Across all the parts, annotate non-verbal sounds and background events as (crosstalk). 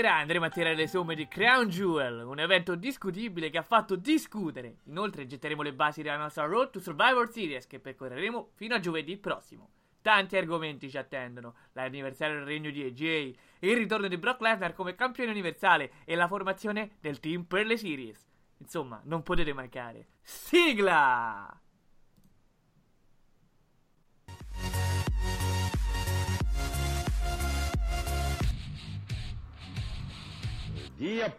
sera andremo a tirare le somme di Crown Jewel, un evento discutibile che ha fatto discutere. Inoltre getteremo le basi della nostra Road to Survivor Series che percorreremo fino a giovedì prossimo. Tanti argomenti ci attendono: l'anniversario del regno di AJ, il ritorno di Brock Lesnar come campione universale e la formazione del team per le series. Insomma, non potete mancare. Sigla! Yep.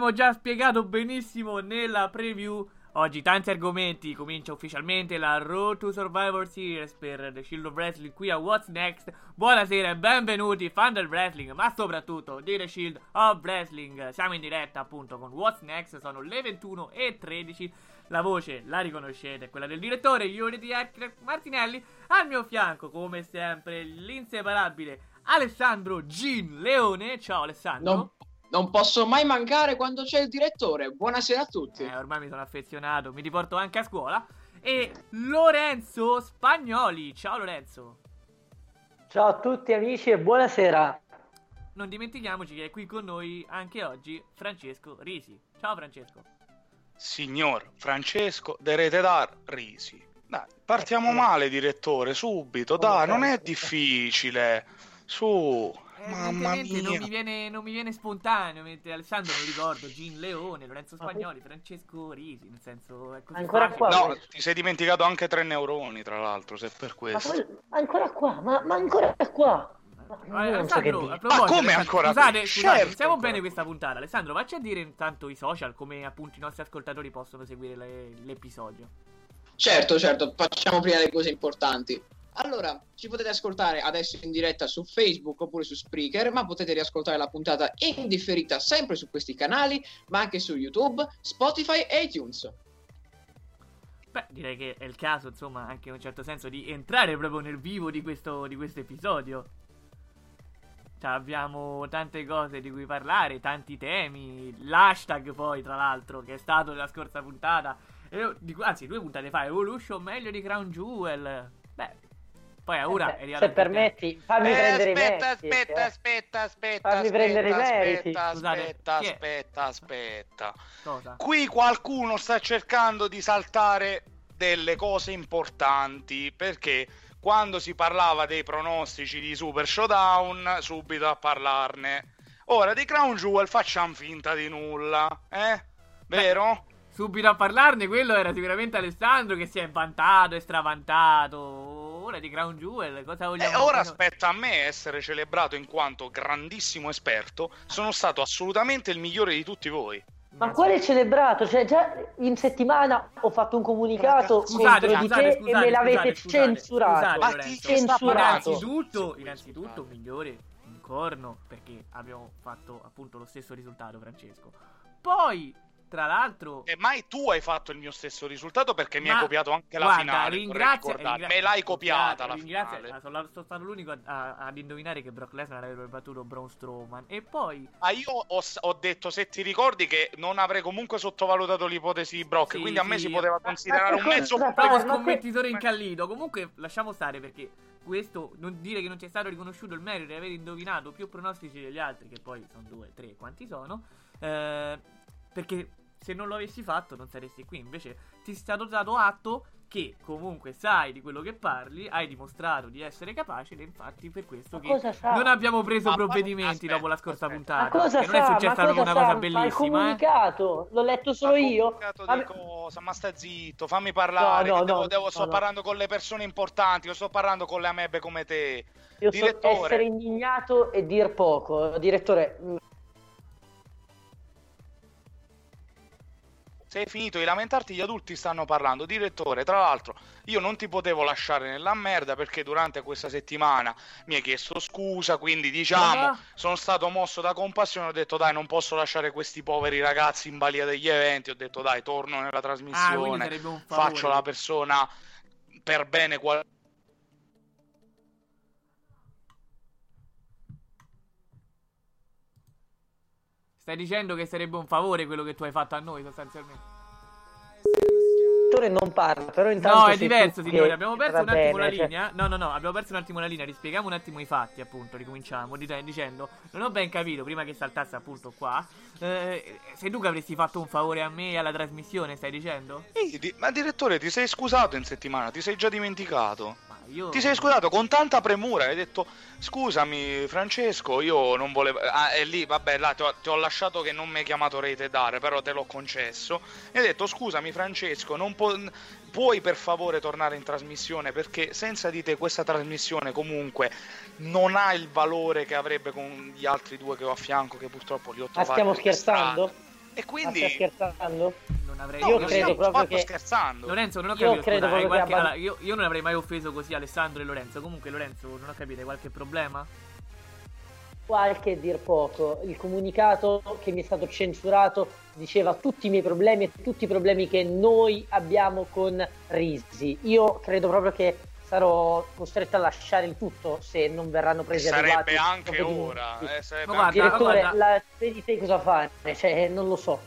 Abbiamo già spiegato benissimo nella preview, oggi tanti argomenti. Comincia ufficialmente la Road to Survivor Series per The Shield of Wrestling qui a What's Next. Buonasera e benvenuti fan del wrestling, ma soprattutto di The Shield of Wrestling. Siamo in diretta appunto con What's Next, sono le 21 e 13. La voce la riconoscete, quella del direttore Yuri di Martinelli. Al mio fianco, come sempre, l'inseparabile Alessandro Gin Leone. Ciao Alessandro. No non posso mai mancare quando c'è il direttore. Buonasera a tutti. Eh, ormai mi sono affezionato, mi riporto anche a scuola. E Lorenzo Spagnoli. Ciao Lorenzo. Ciao a tutti amici e buonasera. Non dimentichiamoci che è qui con noi anche oggi Francesco Risi. Ciao Francesco. Signor Francesco de Rete Dar Risi. Dai, partiamo male, direttore, subito. Dai, non è difficile. Su. Mamma mia. Non mi, viene, non mi viene spontaneo, mentre Alessandro mi ricordo, Gin Leone, Lorenzo Spagnoli, Francesco Risi, nel senso è così Ancora facile. qua? No, ti sei dimenticato anche tre neuroni, tra l'altro, se per Ma, questo. poi- ancora qua, ma, ma ancora qua. Ma, Ma, non so che Alessandro, proposito, Ma come Alessandro, ancora Scusate, scusate, Certo, stiamo ancora bene qui. questa puntata. Alessandro, vacci a dire intanto i social come appunto i nostri ascoltatori possono seguire le- l'episodio. Certo, certo, facciamo prima le cose importanti. Allora, ci potete ascoltare adesso in diretta su Facebook oppure su Spreaker, ma potete riascoltare la puntata in differita sempre su questi canali, ma anche su YouTube, Spotify e iTunes. Beh, direi che è il caso, insomma, anche in un certo senso di entrare proprio nel vivo di questo, di questo episodio. Cioè, abbiamo tante cose di cui parlare, tanti temi, l'hashtag poi, tra l'altro, che è stato nella scorsa puntata, e- anzi due puntate fa, Evolution meglio di Crown Jewel. Beh, poi ora è Eh, se permetti, fammi Eh, prendere aspetta, i meriti. aspetta, eh. aspetta, aspetta, Fammi prendere i aspetta, meriti. aspetta, Scusate, aspetta, aspetta, aspetta. Cosa? Qui qualcuno sta cercando di saltare delle cose importanti perché quando si parlava dei pronostici di Super Showdown, subito a parlarne. Ora di Crown Jewel facciamo finta di nulla, eh? Vero? Subito a parlarne, quello era sicuramente Alessandro che si è vantato e stravantato. Ora di Crown Jewel, cosa E vogliamo ora dire? aspetta a me essere celebrato in quanto grandissimo esperto. Sono stato assolutamente il migliore di tutti voi. Ma quale celebrato? Cioè, già in settimana ho fatto un comunicato Scusate, contro di scusate, te scusate, e me l'avete scusate, scusate, censurato. scusate, Ma sta Censurato. Innanzitutto, innanzitutto, migliore un corno perché abbiamo fatto appunto lo stesso risultato, Francesco. Poi, tra l'altro, E mai tu hai fatto il mio stesso risultato perché mi Ma- hai copiato anche la guarda, finale. ricordare. ringra- Me l'hai copiata la ringrazia- finale. ah, sono, sono stato l'unico a- a- ad indovinare che Brock Lesnar avrebbe battuto Braun Strowman. E poi, Ah, io ho, ho detto, se ti ricordi, che non avrei comunque sottovalutato l'ipotesi di Brock. Sì, quindi a me sì, si poteva ma- considerare ma un mezzo ma scommettitore incallito. Comunque, lasciamo stare perché questo non dire che non ti è stato riconosciuto il merito di aver indovinato più pronostici degli altri, che poi sono due, tre, quanti sono, eh, perché se non lo avessi fatto non saresti qui. Invece ti è stato dato atto che comunque sai di quello che parli, hai dimostrato di essere capace ed è infatti per questo Ma che cosa non abbiamo preso Ma- provvedimenti aspetta, dopo la scorsa aspetta. Ma puntata. cosa che non è sa? successa Ma proprio cosa una cosa sa? Ma il bellissima, eh. comunicato l'ho letto solo Ma io. Ma- di cosa? Ma stai zitto, fammi parlare. No, no, devo, no, devo- no, sto no. parlando con le persone importanti, io sto parlando con le amebe come te. Io so Direttore. essere indignato e dir poco. Direttore, Sei finito di lamentarti, gli adulti stanno parlando. Direttore, tra l'altro, io non ti potevo lasciare nella merda perché durante questa settimana mi hai chiesto scusa, quindi diciamo, Ah. sono stato mosso da compassione, ho detto dai, non posso lasciare questi poveri ragazzi in balia degli eventi, ho detto dai, torno nella Ah, trasmissione, favore. faccio la persona per bene qual- Stai dicendo che sarebbe un favore quello che tu hai fatto a noi sostanzialmente. direttore non parla, però intanto No, è diverso, tu signori. che- Abbiamo perso va un attimo bene, la cioè- linea. No, no, no, abbiamo perso un attimo la linea. Rispieghiamo un attimo i fatti, appunto. Ricominciamo di- dicendo: Non ho ben capito prima che saltasse, appunto, qua. eh, sei tu che avresti fatto un favore a me e alla trasmissione, stai dicendo? Ehi, di- ma direttore, ti sei scusato in settimana? Ti sei già dimenticato? Ma io. Ti sei scusato con tanta premura, hai detto scusami Francesco, io non volevo... Ah, e lì, vabbè, là ti ho, ti ho lasciato che non mi hai chiamato Rete Dare, però te l'ho concesso. E hai detto scusami Francesco, non pu- puoi per favore tornare in trasmissione perché senza di te questa trasmissione comunque non ha il valore che avrebbe con gli altri due che ho a fianco che purtroppo li ho Ma trovati stiamo per scherzando? strada. E Ma stai quindi... scherzando? Avrei. No, Io credo proprio che- scherzando. Lorenzo, non ho Io capito. credo scusa, qualche- allora, io, io non avrei mai offeso così Alessandro e Lorenzo. Comunque, Lorenzo, non ho capito, hai qualche problema? Qualche dir poco. Il comunicato che mi è stato censurato diceva tutti i miei problemi e tutti i problemi che noi abbiamo con Risi. Io credo proprio che sarò costretto a lasciare il tutto se non verranno presi Sarebbe adeguati anche ora. eh, sarebbe Ma anche guarda, Direttore, guarda. la vedi te cosa fare? Cioè, non lo so.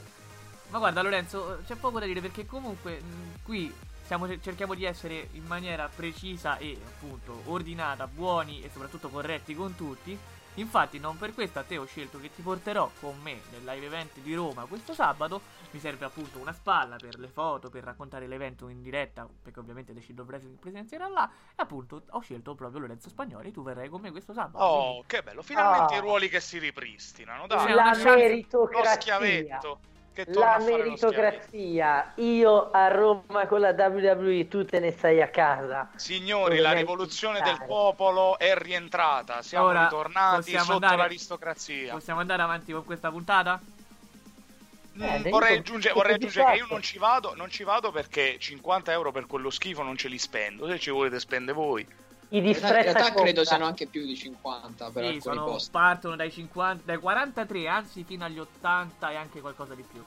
Ma guarda, Lorenzo, c'è poco da dire perché comunque mh, qui stiamo- cerchiamo di essere in maniera precisa e appunto ordinata, buoni e soprattutto corretti con tutti. Infatti, non per questo a te ho scelto che ti porterò con me nel live event di Roma questo sabato. Mi serve appunto una spalla per le foto, per raccontare l'evento in diretta, perché ovviamente The Shield of Wrestling presenzierà là. E appunto ho scelto proprio Lorenzo Spagnoli. Tu verrai con me questo sabato. Oh, che bello, finalmente Ah. i ruoli che si ripristinano, dai. è una la chance- Lo meritocrazia. schiavetto. Che torna La a fare lo schiavetto. meritocrazia. Io a Roma con la WWE, tu te ne stai a casa. Signori, la rivoluzione del popolo è rientrata. Siamo Ora ritornati possiamo sotto andare- l'aristocrazia. Possiamo andare avanti con questa puntata? Mm, Eh, vorrei aggiungere, vorrei aggiungere che io non ci vado, non ci vado perché 50 euro per quello schifo non ce li spendo. Se ci volete spende voi. I In disprezza realtà credo compra. siano anche più di 50 per Sì, alcuni sono, posti. partono dai 50, dai 43, anzi fino agli 80 e anche qualcosa di più.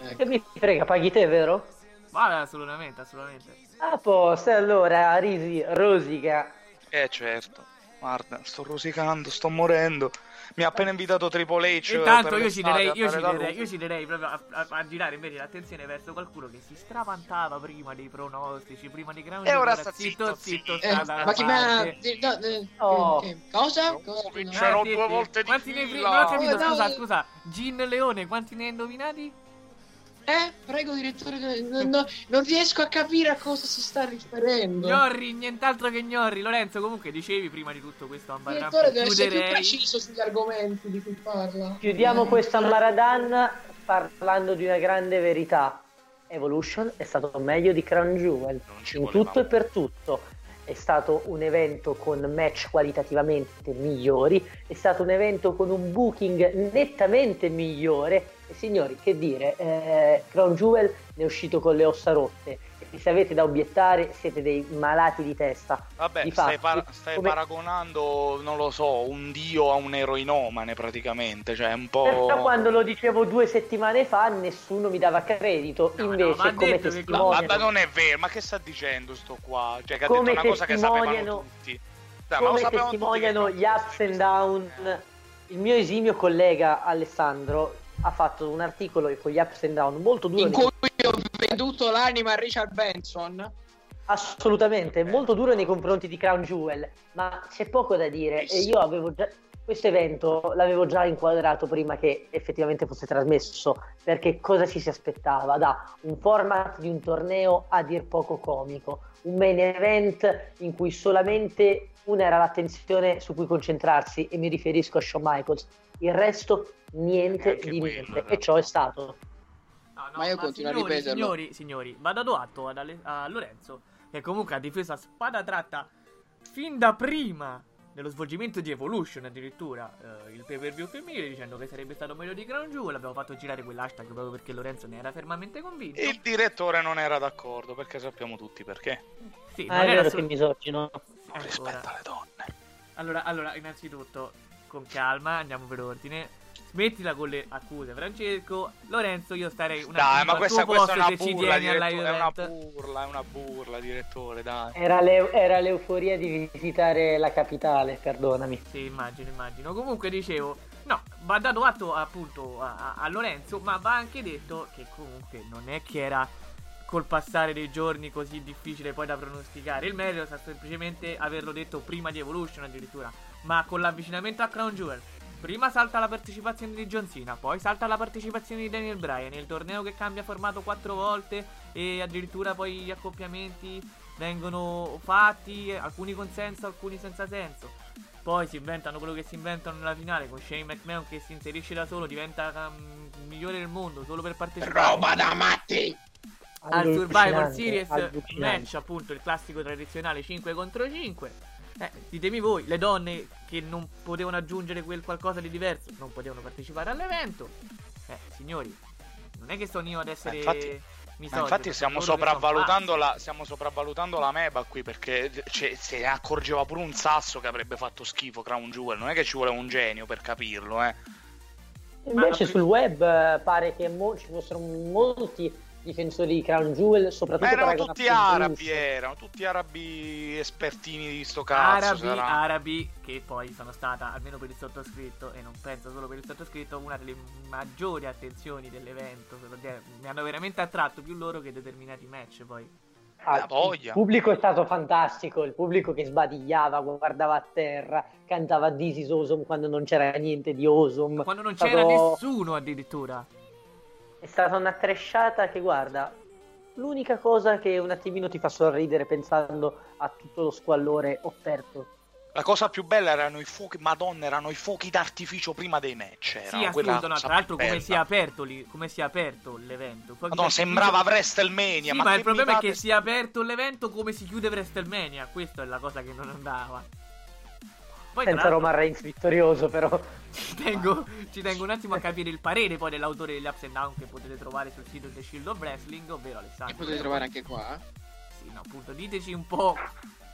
Ecco. Che mi frega, paghi te, vero? Vabbè, assolutamente, assolutamente. A posto, allora, Risi, rosica. Eh certo. Guarda, sto rosicando, sto morendo. Mi ha appena invitato Triple H. Intanto per io ci, l'estate direi, a io, Roma. io ci direi proprio a, a- a girare invece l'attenzione verso qualcuno che si stravantava prima dei pronostici, prima di Ground E ora sta zitto, zitto, zitto, zitto. Eh, ma ha... parte. di- no, eh, Oh. eh, Cosa? Cosa? vi scusa? c'ero Eh, due volte di Quanti ne hai fila. Non ho capito, Oh, scusa, scusa. Gin Leone, quanti ne hai indovinati? Eh, prego direttore, no- no- non riesco a capire a cosa si sta riferendo. Gnorri, nient'altro che Gnorri. Lorenzo, comunque dicevi prima di tutto questo Ambaram Direttore deve essere più preciso sugli argomenti di cui parla. Chiudiamo Eh. questo Maradan parlando di una grande verità. Evolution è stato meglio di Crown Jewel Non in tutto e per tutto. È stato un evento con match qualitativamente migliori, è stato un evento con un booking nettamente migliore. Signori, che dire, eh, Crown Jewel ne è uscito con le ossa rotte. Se avete da obiettare, siete dei malati di testa. Vabbè, Di stai, par- stai come- paragonando, non lo so, un dio a un eroinomane praticamente. Cioè, un po'. Però quando lo dicevo due settimane fa nessuno mi dava credito, No, no, invece ma ha come che- Ma, testimoniano, ma non è vero, ma che sta dicendo sto qua? Cioè, che ha Come detto una cosa che sapevano testimoniano- tutti. Dai, ma lo come tutti testimoniano che- gli ups and down, il mio esimio collega Alessandro ha fatto un articolo con gli ups and down molto duro In cui ho venduto l'anima a Richard Benson. Assolutamente, Eh. molto duro nei confronti di Crown Jewel, ma c'è poco da dire. E io avevo già. Questo evento l'avevo già inquadrato prima che effettivamente fosse trasmesso, perché cosa ci si aspettava? Da un format di un torneo a dir poco comico, un main event in cui solamente una era l'attenzione su cui concentrarsi, e mi riferisco a Shawn Michaels, il resto niente di quello, niente, no. e ciò è stato. No, no, Ma io continuo a signori, ripeterlo. Signori, signori, va dato atto ad Ale- a Lorenzo che comunque ha difeso a spada tratta fin da prima dello svolgimento di Evolution addirittura eh, il pay per view femminile dicendo che sarebbe stato meglio di Crown Jewel abbiamo fatto girare quell'hashtag proprio perché Lorenzo ne era fermamente convinto Il direttore non era d'accordo, perché sappiamo tutti perché. sì, Ah, non è era vero so- che misogino. Ancora. Rispetta le donne. Allora, allora, innanzitutto, con calma, andiamo per ordine. Smettila con le accuse, Francesco. Lorenzo, io starei un Dai, ma questa, questa è una burla, direttore, è una burla, è una burla, direttore, dai. Era, l'eu- era l'euforia di visitare la capitale, perdonami. Sì, immagino, immagino. Comunque dicevo, no, va dato atto appunto a, a- a Lorenzo, ma va anche detto che comunque non è che era col passare dei giorni così difficile poi da pronosticare. Il merito sta semplicemente averlo detto prima di Evolution addirittura, ma con l'avvicinamento a Crown Jewel. Prima salta la partecipazione di John Cena, poi salta la partecipazione di Daniel Bryan, il torneo che cambia formato quattro volte e addirittura poi gli accoppiamenti vengono fatti, alcuni con senso, alcuni senza senso. Poi si inventano quello che si inventano nella finale con Shane McMahon che si inserisce da solo, diventa um, migliore del mondo solo per partecipare Roba da matti! Al Survivor Allucinante, Series match, appunto il classico tradizionale 5 contro 5. Eh, ditemi voi, le donne che non potevano aggiungere quel qualcosa di diverso non potevano partecipare all'evento. Eh, signori, non è che sono io ad essere Ma infatti- misogino, Ma infatti stiamo sopravvalutando, la, stiamo sopravvalutando la Meba qui perché cioè, se ne accorgeva pure un sasso che avrebbe fatto schifo Crown Jewel. Non è che ci vuole un genio per capirlo, eh. Invece sul web eh, pare che mo- ci fossero molti difensori di Crown Jewel, soprattutto Ma erano tutti arabi, erano tutti arabi espertini di sto cazzo. Arabi, sarà. arabi che poi sono stata, almeno per il sottoscritto, e non penso solo per il sottoscritto, una delle maggiori attenzioni dell'evento. Mi hanno veramente attratto più loro che determinati match poi. Ah, La voglia. Il pubblico è stato fantastico, il pubblico che sbadigliava, guardava a terra, cantava This is Awesome quando non c'era niente di Awesome. Quando non È stato- c'era nessuno addirittura. È stata una tresciata che guarda, l'unica cosa che un attimino ti fa sorridere pensando a tutto lo squallore offerto. La cosa più bella erano i fuochi, madonna, erano i fuochi d'artificio prima dei match. Sì, assolutamente. no, cosa tra l'altro, come si è aperto lì, come si è aperto l'evento. Fuochi Madonna, sembrava WrestleMania. Sì, ma, ma, il problema mi è che fate- si è aperto l'evento come si chiude WrestleMania. Questa è la cosa che non andava. Poi, Senza Roman Reigns vittorioso però. Ci tengo, ci tengo un attimo a capire il parere poi dell'autore degli ups and down che potete trovare sul sito The Shield of Wrestling, ovvero Alessandro. E potete trovare anche qua. eh. Sì, no, appunto, diteci un po'.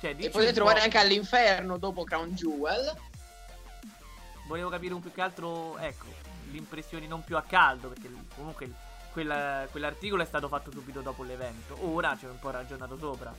Cioè, E potete trovare po'. anche all'inferno dopo Crown Jewel. Volevo capire un più che altro, ecco, le impressioni non più a caldo, perché comunque quella- quell'articolo è stato fatto subito dopo l'evento. Ora ci ho un po' ragionato sopra.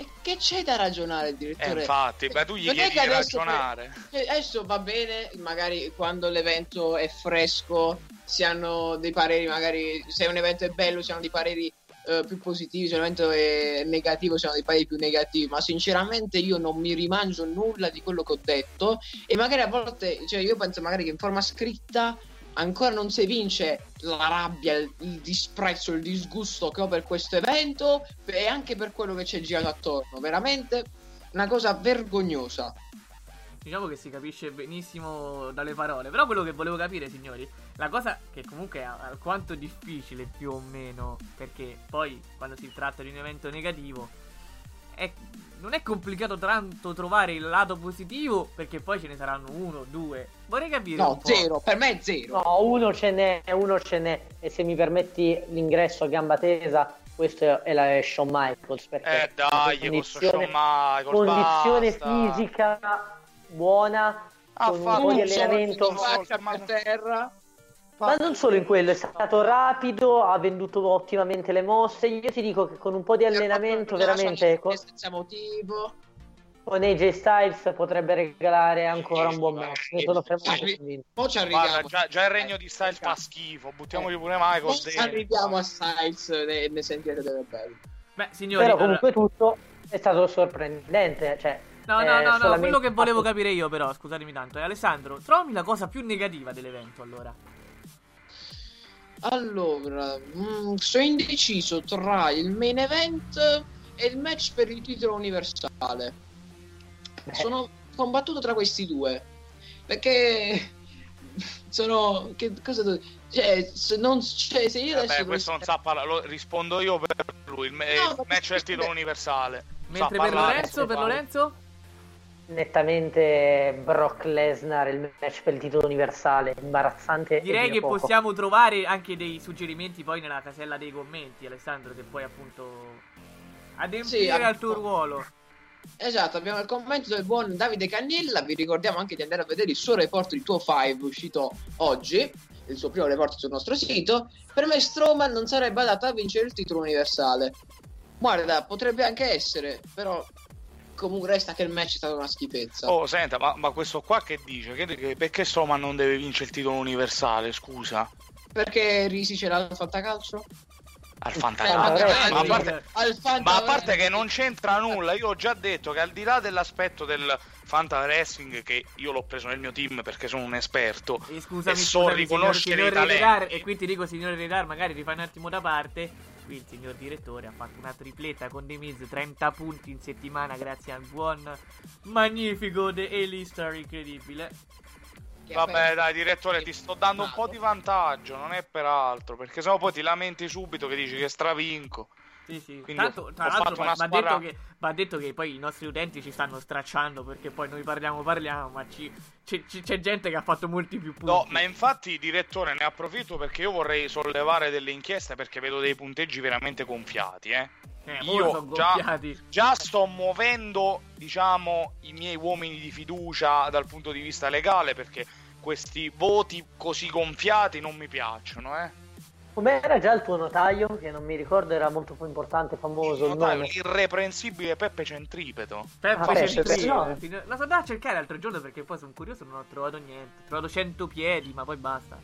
E che c'è da ragionare, Eh, direttore? infatti, beh, tu gli Non chiedi di adesso ragionare. Eh, Adesso va bene, magari quando l'evento è fresco si hanno dei pareri, magari se un evento è bello si hanno dei pareri eh, più positivi, se un evento è negativo si hanno dei pareri più negativi, ma sinceramente io non mi rimangio nulla di quello che ho detto e magari a volte, cioè io penso magari che in forma scritta ancora non si vince la rabbia, il, il disprezzo, il disgusto che ho per questo evento e anche per quello che c'è girato attorno, veramente una cosa vergognosa. Diciamo che si capisce benissimo dalle parole. Però quello che volevo capire, signori, la cosa che comunque è alquanto difficile più o meno, perché poi quando si tratta di un evento negativo, è- non è complicato tanto trovare il lato positivo, perché poi ce ne saranno uno, due. Vorrei capire un No, po'. zero, per me è zero. No, uno ce n'è, uno ce n'è. E se mi permetti l'ingresso a gamba tesa, questo è la Shawn Michaels. Perché Eh dai, questo Shawn Michaels, condizione basta. fisica buona, Ha con un fatto po' di un allenamento. faccia terra. Ma non solo in quello, è stato rapido, ha venduto ottimamente le mosse. Io ti dico che con un po' di allenamento, veramente con, senza motivo. con AJ Styles potrebbe regalare ancora un buon match. Ne sono sì. fermato Sì. convinto. Poi ci arriviamo. Guarda, già, già il regno di Styles fa schifo. Buttiamoci pure Poi dentro. arriviamo a Styles e ne sentirete delle belle. Beh, signori, Però allora- comunque tutto è stato sorprendente. Cioè, No, eh, no, no, no, quello che volevo capire io però, scusatemi tanto, è Alessandro, trovami la cosa più negativa dell'evento allora. Allora, mm, sono indeciso tra il main event e il match per il titolo universale. Beh, Sono combattuto tra questi due. Perché (laughs) sono. Che cosa do- Cioè, se, non, cioè, se io adesso. Vabbè, questo non sa parlare, lo rispondo io per lui, il, No, il ma match del questo- titolo universale. Mentre per Lorenzo, per. Lorenzo? Nettamente Brock Lesnar, il match per il titolo universale, imbarazzante. Direi dire che poco. possiamo trovare anche dei suggerimenti poi nella casella dei commenti, Alessandro, che poi appunto adempiere Sì, al tuo ruolo. Esatto, abbiamo il commento del buon Davide Cannilla. Vi ricordiamo anche di andare a vedere il suo report di Tuo 5 uscito oggi. Il suo primo report sul nostro sito. Per me, Strowman non sarebbe adatto a vincere il titolo universale. Guarda, potrebbe anche essere, però. Comunque resta che il match è stato una schifezza. Oh, senta, ma, ma questo qua che dice? Che, che- perché Strowman non deve vincere il titolo universale, scusa? Perché Risi c'era al fantacalcio? Al Eh, fantacalcio. vabbè, ma, parte, al fanta- ma a parte che non c'entra nulla, io ho già detto che al di là dell'aspetto del Fanta Wrestling, che io l'ho preso nel mio team perché sono un esperto, E scusami, E so scusami, riconoscere signor, i signor talenti. Redar, e qui ti dico, signore Redar, magari ti fai un attimo da parte. Qui il signor direttore ha fatto una tripletta con The Miz, 30 punti in settimana grazie al buon, magnifico The A-Lister incredibile. Vabbè, dai, direttore, ti sto dando un po' di vantaggio, non è per altro, perché sennò poi ti lamenti subito che dici che stravinco. Sì, sì. Quindi Tanto, ho- tra ho l'altro, va, squadra- detto che, va detto che poi i nostri utenti ci stanno stracciando perché poi noi parliamo, parliamo, ma ci- c'è, c'è- gente che ha fatto molti più punti. No, ma infatti, direttore, ne approfitto perché io vorrei sollevare delle inchieste perché vedo dei punteggi veramente gonfiati, eh. Eh, io già-. Già sto muovendo, diciamo, i miei uomini di fiducia dal punto di vista legale perché questi voti così gonfiati non mi piacciono, eh. Com'era già il tuo notaio? Che non mi ricordo, era molto più importante, famoso il Notaio, nome. l'irreprensibile Peppe Centripeto. Peppe Ah, Peppe, sì, no. La so andare a cercare l'altro giorno perché poi sono curioso non ho trovato niente. Ho trovato 100 piedi, ma poi basta.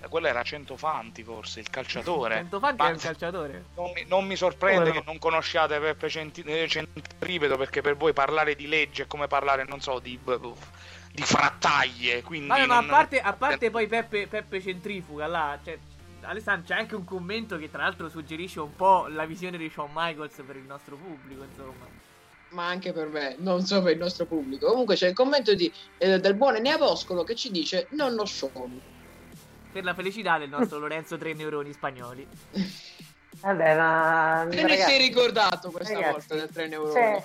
Eh, Quello era Centofanti, forse, il calciatore. 100 fanti Ma è un calciatore. non, mi, non mi sorprende no? che non conosciate Peppe Centi- eh, Centripeto perché per voi parlare di legge è come parlare, non so, di, di frattaglie. Quindi Vabbè, ma a parte, a parte poi Peppe, Peppe Centrifuga là, cioè, Alessandro c'è anche un commento che tra l'altro suggerisce un po' la visione di Shawn Michaels per il nostro pubblico, insomma. ma anche per me, non so per il nostro pubblico. Comunque c'è il commento di, eh, del buon Enea Boscolo che ci dice non lo so. Per la felicità del nostro Lorenzo 3 neuroni spagnoli. (laughs) Vabbè, ma. Te ne ragazzi, sei ricordato questa ragazzi, volta del 3 neuroni? cioè,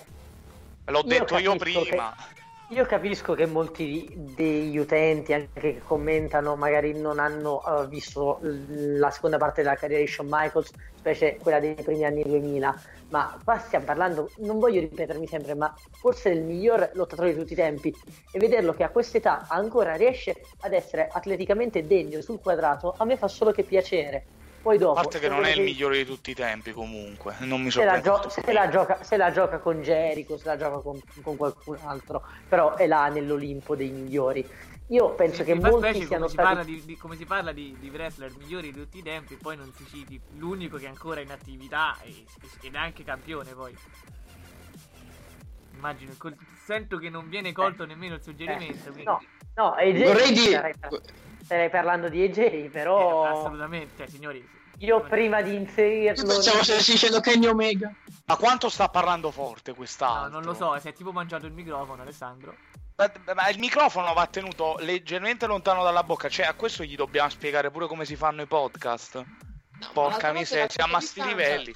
L'ho detto io capisco prima. che- io capisco che molti degli utenti, anche che commentano, magari non hanno eh, visto la seconda parte della carriera di Shawn Michaels, specie quella dei primi anni 2000. Ma qua stiamo parlando, non voglio ripetermi sempre, ma forse del miglior lottatore di tutti i tempi. E vederlo che a quest'età ancora riesce ad essere atleticamente degno sul quadrato, a me fa solo che piacere. Poi A dopo. parte che non è il migliore di tutti i tempi, comunque. (laughs) Non mi se la, sorprende. gio- se la gioca, se la gioca con Jericho, se la gioca con, con qualcun altro, però è là nell'Olimpo dei migliori. Io penso che Mi fa molti specie siano come si parla, stati. di, di- come si parla di, di wrestler migliori di tutti i tempi e poi non si citi l'unico che è ancora in attività e, ed è anche campione poi. Immagino, col- sento che non viene colto nemmeno il suggerimento. quindi- Eh, No, no, AJ, Vorrei dire... starei, par- starei parlando di AJ, però Eh, assolutamente, signori. io prima di inserirlo... Facciamo se si dicendo Kenny Omega. Ma quanto sta parlando forte No, quest'altro? non lo so, si è tipo mangiato il microfono, Alessandro. Ma, ma il microfono va tenuto leggermente lontano dalla bocca. Cioè, a questo gli dobbiamo spiegare pure come si fanno i podcast. No, Porca miseria, siamo a sti livelli.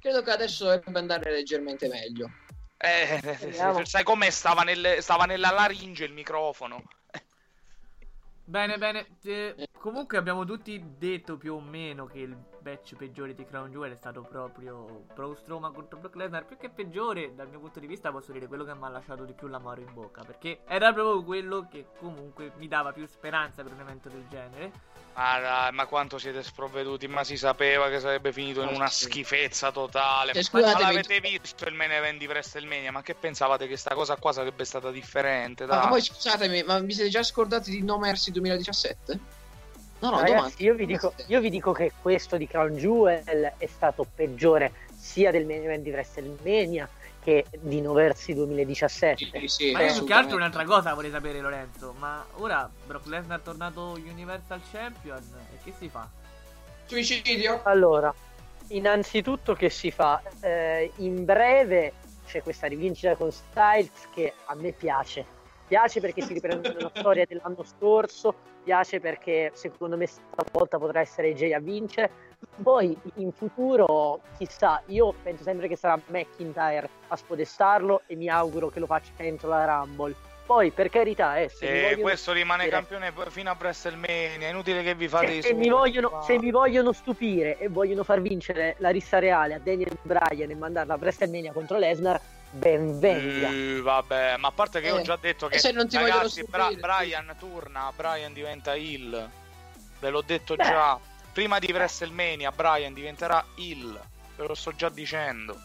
Credo che adesso dovrebbe andare leggermente meglio. Eh, (laughs) eh, sai com'è? Stava, nel- stava nella laringe il microfono. Bene, bene. eh, comunque abbiamo tutti detto più o meno che il match peggiore di Crown Jewel è stato proprio Pro Strowman contro Brock Lesnar. Più che peggiore, dal mio punto di vista, posso dire quello che mi ha lasciato di più l'amaro in bocca. Perché era proprio quello che comunque mi dava più speranza per un evento del genere. Ma dai, ma quanto siete sprovveduti? Ma si sapeva che sarebbe finito in una Sì. schifezza totale. Cioè, ma l'avete visto il main event di WrestleMania? Ma che pensavate che sta cosa qua sarebbe stata differente? Dai. Ma poi scusatemi, ma vi siete già scordati di No Mercy 2017? No, no. Ragazzi, io vi, dico, io vi dico che questo di Crown Jewel è stato peggiore sia del main event di WrestleMania che di No Mercy 2017. Sì, sì, Ma io più che altro un'altra cosa vorrei sapere, Lorenzo. Ma ora Brock Lesnar è tornato Universal Champion. E che si fa? Suicidio? Allora, innanzitutto che si fa? Eh, in breve c'è questa rivincita con Styles che a me piace. Piace perché si riprende la storia dell'anno scorso, piace perché secondo me stavolta potrà essere Jay a vincere. Poi in futuro, chissà, io penso sempre che sarà McIntyre a spodestarlo e mi auguro che lo faccia entro la Rumble. Poi, per carità, eh, se E vogliono questo rimane stupire- campione fino a WrestleMania. È inutile che vi fate i se, mi vogliono, se mi vogliono stupire e vogliono far vincere la rissa reale a Daniel Bryan e mandarla a WrestleMania contro Lesnar, ben venga. Eh, vabbè, ma a parte che io ho Eh, già detto che se non ti ragazzi, Bra- Brian torna, Brian diventa heel. Ve l'ho detto Beh. già. Prima di WrestleMania, Brian diventerà heel. Ve lo sto già dicendo.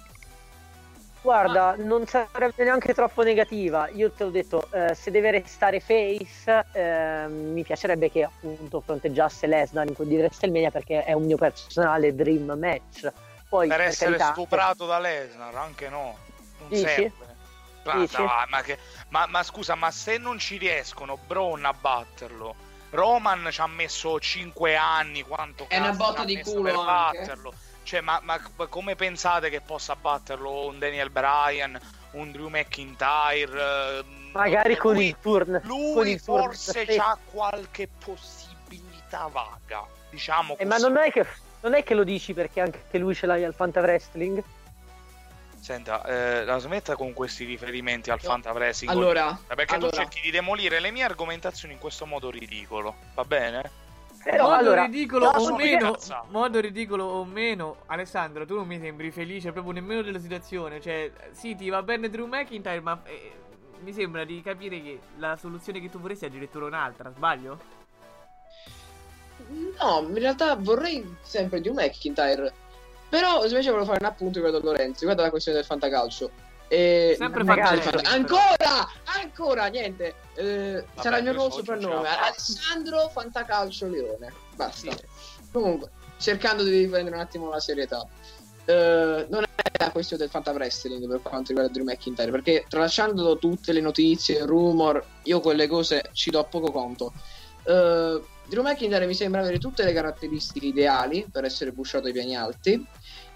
Guarda, non sarebbe neanche troppo negativa. Io te l'ho detto, eh, se deve restare face, eh, mi piacerebbe che appunto fronteggiasse Lesnar in quel di WrestleMania perché è un mio personale dream match. Poi, per per essere carità, stuprato da Lesnar, anche no. Non Dici? serve. Ma, Dici? dai, ma che- ma- ma scusa, ma se non ci riescono Braun a batterlo, Roman ci ha messo 5 anni, quanto È una botta di culo per anche. batterlo? Cioè, ma, ma come pensate che possa batterlo un Daniel Bryan, un Drew McIntyre? ehm, magari con lui- il turn. con Lui il turn forse face. ha qualche possibilità vaga, diciamo Eh, così. ma non è, che, non è che lo dici perché anche lui ce l'hai al Fanta Wrestling? Senta, eh, la smetta con questi riferimenti al No. fantavressing Allora, perché allora. tu cerchi di demolire le mie argomentazioni in questo modo ridicolo, va bene? Però modo allora, ridicolo o meno, modo ridicolo o meno, Alessandro, tu non mi sembri felice proprio nemmeno della situazione. Cioè, sì, ti va bene Drew McIntyre, ma eh, mi sembra di capire che la soluzione che tu vorresti è addirittura un'altra, sbaglio? No, in realtà vorrei sempre di un McIntyre. Però invece volevo fare un appunto riguardo a Lorenzo, riguardo alla questione del fantacalcio. E... Sempre fantacalcio. Ancora! Ancora! Niente! Eh, sarà il mio io nuovo so, soprannome. Alessandro Fantacalcio Leone. Basta. Sì. Comunque, cercando di riprendere un attimo la serietà. Eh, non è la questione del fantawrestling per quanto riguarda Drew McIntyre, perché tralasciando tutte le notizie, rumor, io quelle cose ci do poco conto. Eh, Drew McIntyre mi sembra avere tutte le caratteristiche ideali per essere pushato ai piani alti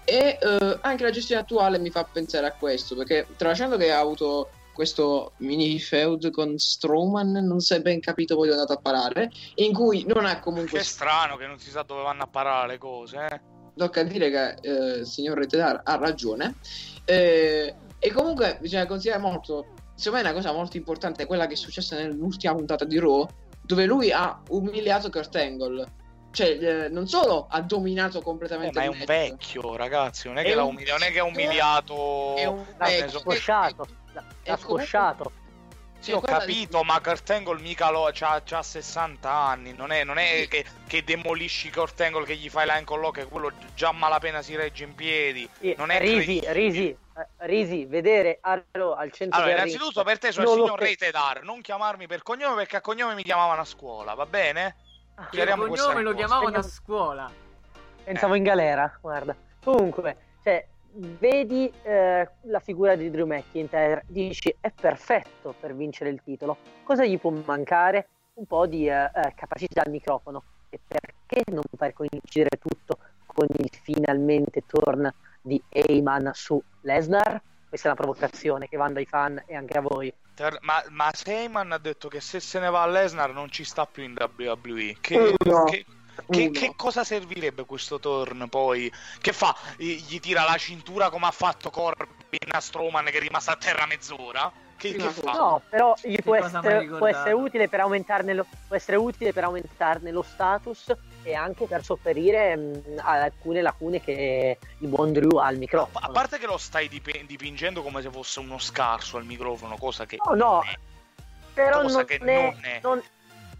e eh, anche la gestione attuale mi fa pensare a questo, perché tralasciando che ha avuto questo mini feud con Strowman, non si è ben capito poi dove è andato a parare, in cui non ha comunque Che strano che non si sa dove vanno a parare le cose, eh? tocca dire che eh, il signor Retedar ha ragione. Eh, e comunque bisogna considerare molto, secondo me è una cosa molto importante, quella che è successa nell'ultima puntata di Raw, dove lui ha umiliato Kurt Angle. Cioè, eh, non solo ha dominato Eh, completamente ma è un match, vecchio, ragazzi, non è, È che l'ha umili- non è che ha vecchio, umiliato... è un vecchio. scosciato. L'ha, l'ha comunque- scosciato. Sì, ho capito, ma Kurt Angle mica lo c'ha, c'ha 60 anni. Non è, non è che, che demolisci Kurt Angle che gli fai l'ankle lock e quello già malapena si regge in piedi. E Non è Risi, credibile. Risi, eh, Risi, vedere Arlo al centro Allora, innanzitutto per te sono il signor fe- Reitedar, non chiamarmi per cognome perché a cognome mi chiamavano a scuola, va bene? Ah, Il Chiariamo cognome lo chiamavano a scuola. Pensavo in galera, guarda. Comunque, cioè, vedi eh, la figura di Drew McIntyre, dici è perfetto per vincere il titolo. Cosa gli può mancare? Un po' di eh, eh, capacità al microfono. E perché non far coincidere tutto con il finalmente turn di Heyman su Lesnar? Questa è una provocazione che mando ai fan e anche a voi. Ter- Ma, ma Seyman ha detto che se se ne va a Lesnar non ci sta più in WWE. Che, Uno. che- che- che cosa servirebbe questo turn poi? Che fa? Gli tira la cintura come ha fatto Corbin a Strowman che è rimasto a terra mezz'ora? Che, che fa? No, però gli può essere, può essere utile per aumentarne lo, può essere utile per aumentarne lo status e anche per sopperire mh, a alcune lacune che il buon Drew ha al A microfono. parte che lo stai dip- dipingendo come se fosse uno scarso al microfono, cosa che No, no, è. però non, è, non è. non-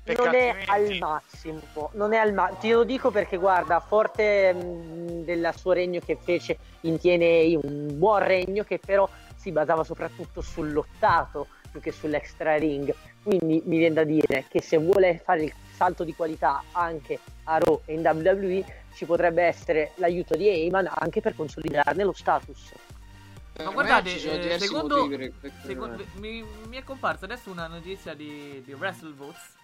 non è al massimo. Non è al ma- Ti lo dico perché, guarda, forte mh, del suo regno che fece in TNA, un buon regno che però si basava soprattutto sul lottato più che sull'extra ring. Quindi mi viene da dire che se vuole fare il salto di qualità anche a Raw e in WWE ci potrebbe essere l'aiuto di Heyman anche per consolidarne lo status. Per Ma guardate, eh, secondo- Secondo- mi, mi è comparsa adesso una notizia di, di WrestleVotes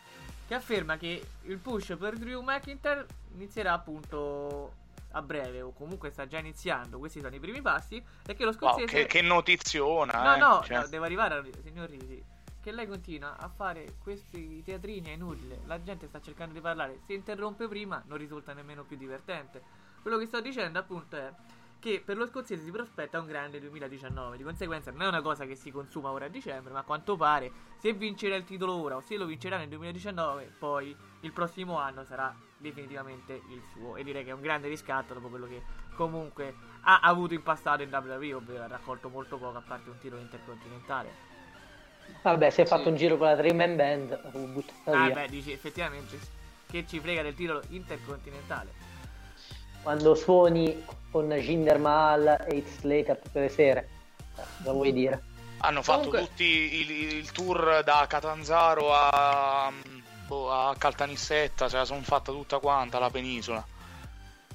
che afferma che il push per Drew McIntyre inizierà appunto a breve o comunque sta già iniziando, questi sono i primi passi e che lo Wow, scozzese che, che notiziona. No, eh. no, Cioè, no, devo arrivare al signor Risi. Che lei continua a fare questi teatrini è inutile. La gente sta cercando di parlare. Se interrompe prima, non risulta nemmeno più divertente. Quello che sto dicendo, appunto, è che per lo scozzese si prospetta un grande 2019. Di conseguenza, non è una cosa che si consuma ora a dicembre, ma a quanto pare, se vincerà il titolo ora o se lo vincerà nel 2019, poi il prossimo anno sarà definitivamente il suo. E direi che è un grande riscatto dopo quello che comunque ha avuto in passato in WWE, ovvero ha raccolto molto poco a parte un titolo intercontinentale. Vabbè, si è fatto Sì. un giro con la Three Man Band, buttata Ah, via. beh, dici effettivamente che ci frega del titolo intercontinentale. Quando suoni con Jinder Mahal e Heath Slater tutte le sere, Eh, cosa vuoi dire? hanno fatto Comunque- tutti il, il tour da Catanzaro a, boh, a Caltanissetta, se la sono fatta tutta quanta la penisola.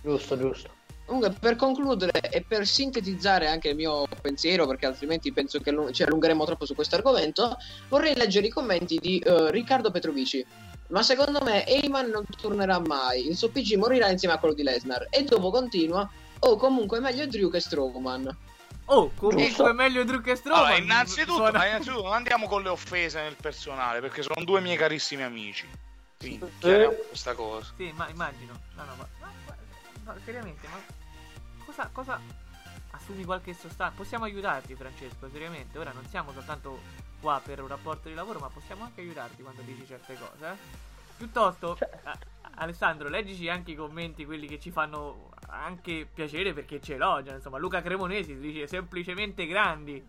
Giusto, giusto. Comunque, per concludere e per sintetizzare anche il mio pensiero, perché altrimenti penso che ci allungheremo troppo su questo argomento, vorrei leggere i commenti di eh, Riccardo Petrovici. Ma secondo me Eyman non tornerà mai, il suo PG morirà insieme a quello di Lesnar. E dopo continua, o comunque è meglio Drew che Strowman. Oh, comunque Giusto. è meglio Drew che Strowman. Allora, innanzitutto, Suona- ma innanzitutto non andiamo con le offese nel personale, perché sono due miei carissimi amici. Quindi, Sì. chiariamo questa cosa. Sì, ma immagino. No, no, ma, ma seriamente, ma cosa, cosa assumi qualche sostanza? Possiamo aiutarti, Francesco, seriamente. Ora non siamo soltanto qua per un rapporto di lavoro, ma possiamo anche aiutarti quando dici certe cose, eh? Piuttosto, Cioè- a- Alessandro, leggici anche i commenti, quelli che ci fanno anche piacere perché ci elogiano. Insomma, Luca Cremonesi dice semplicemente grandi.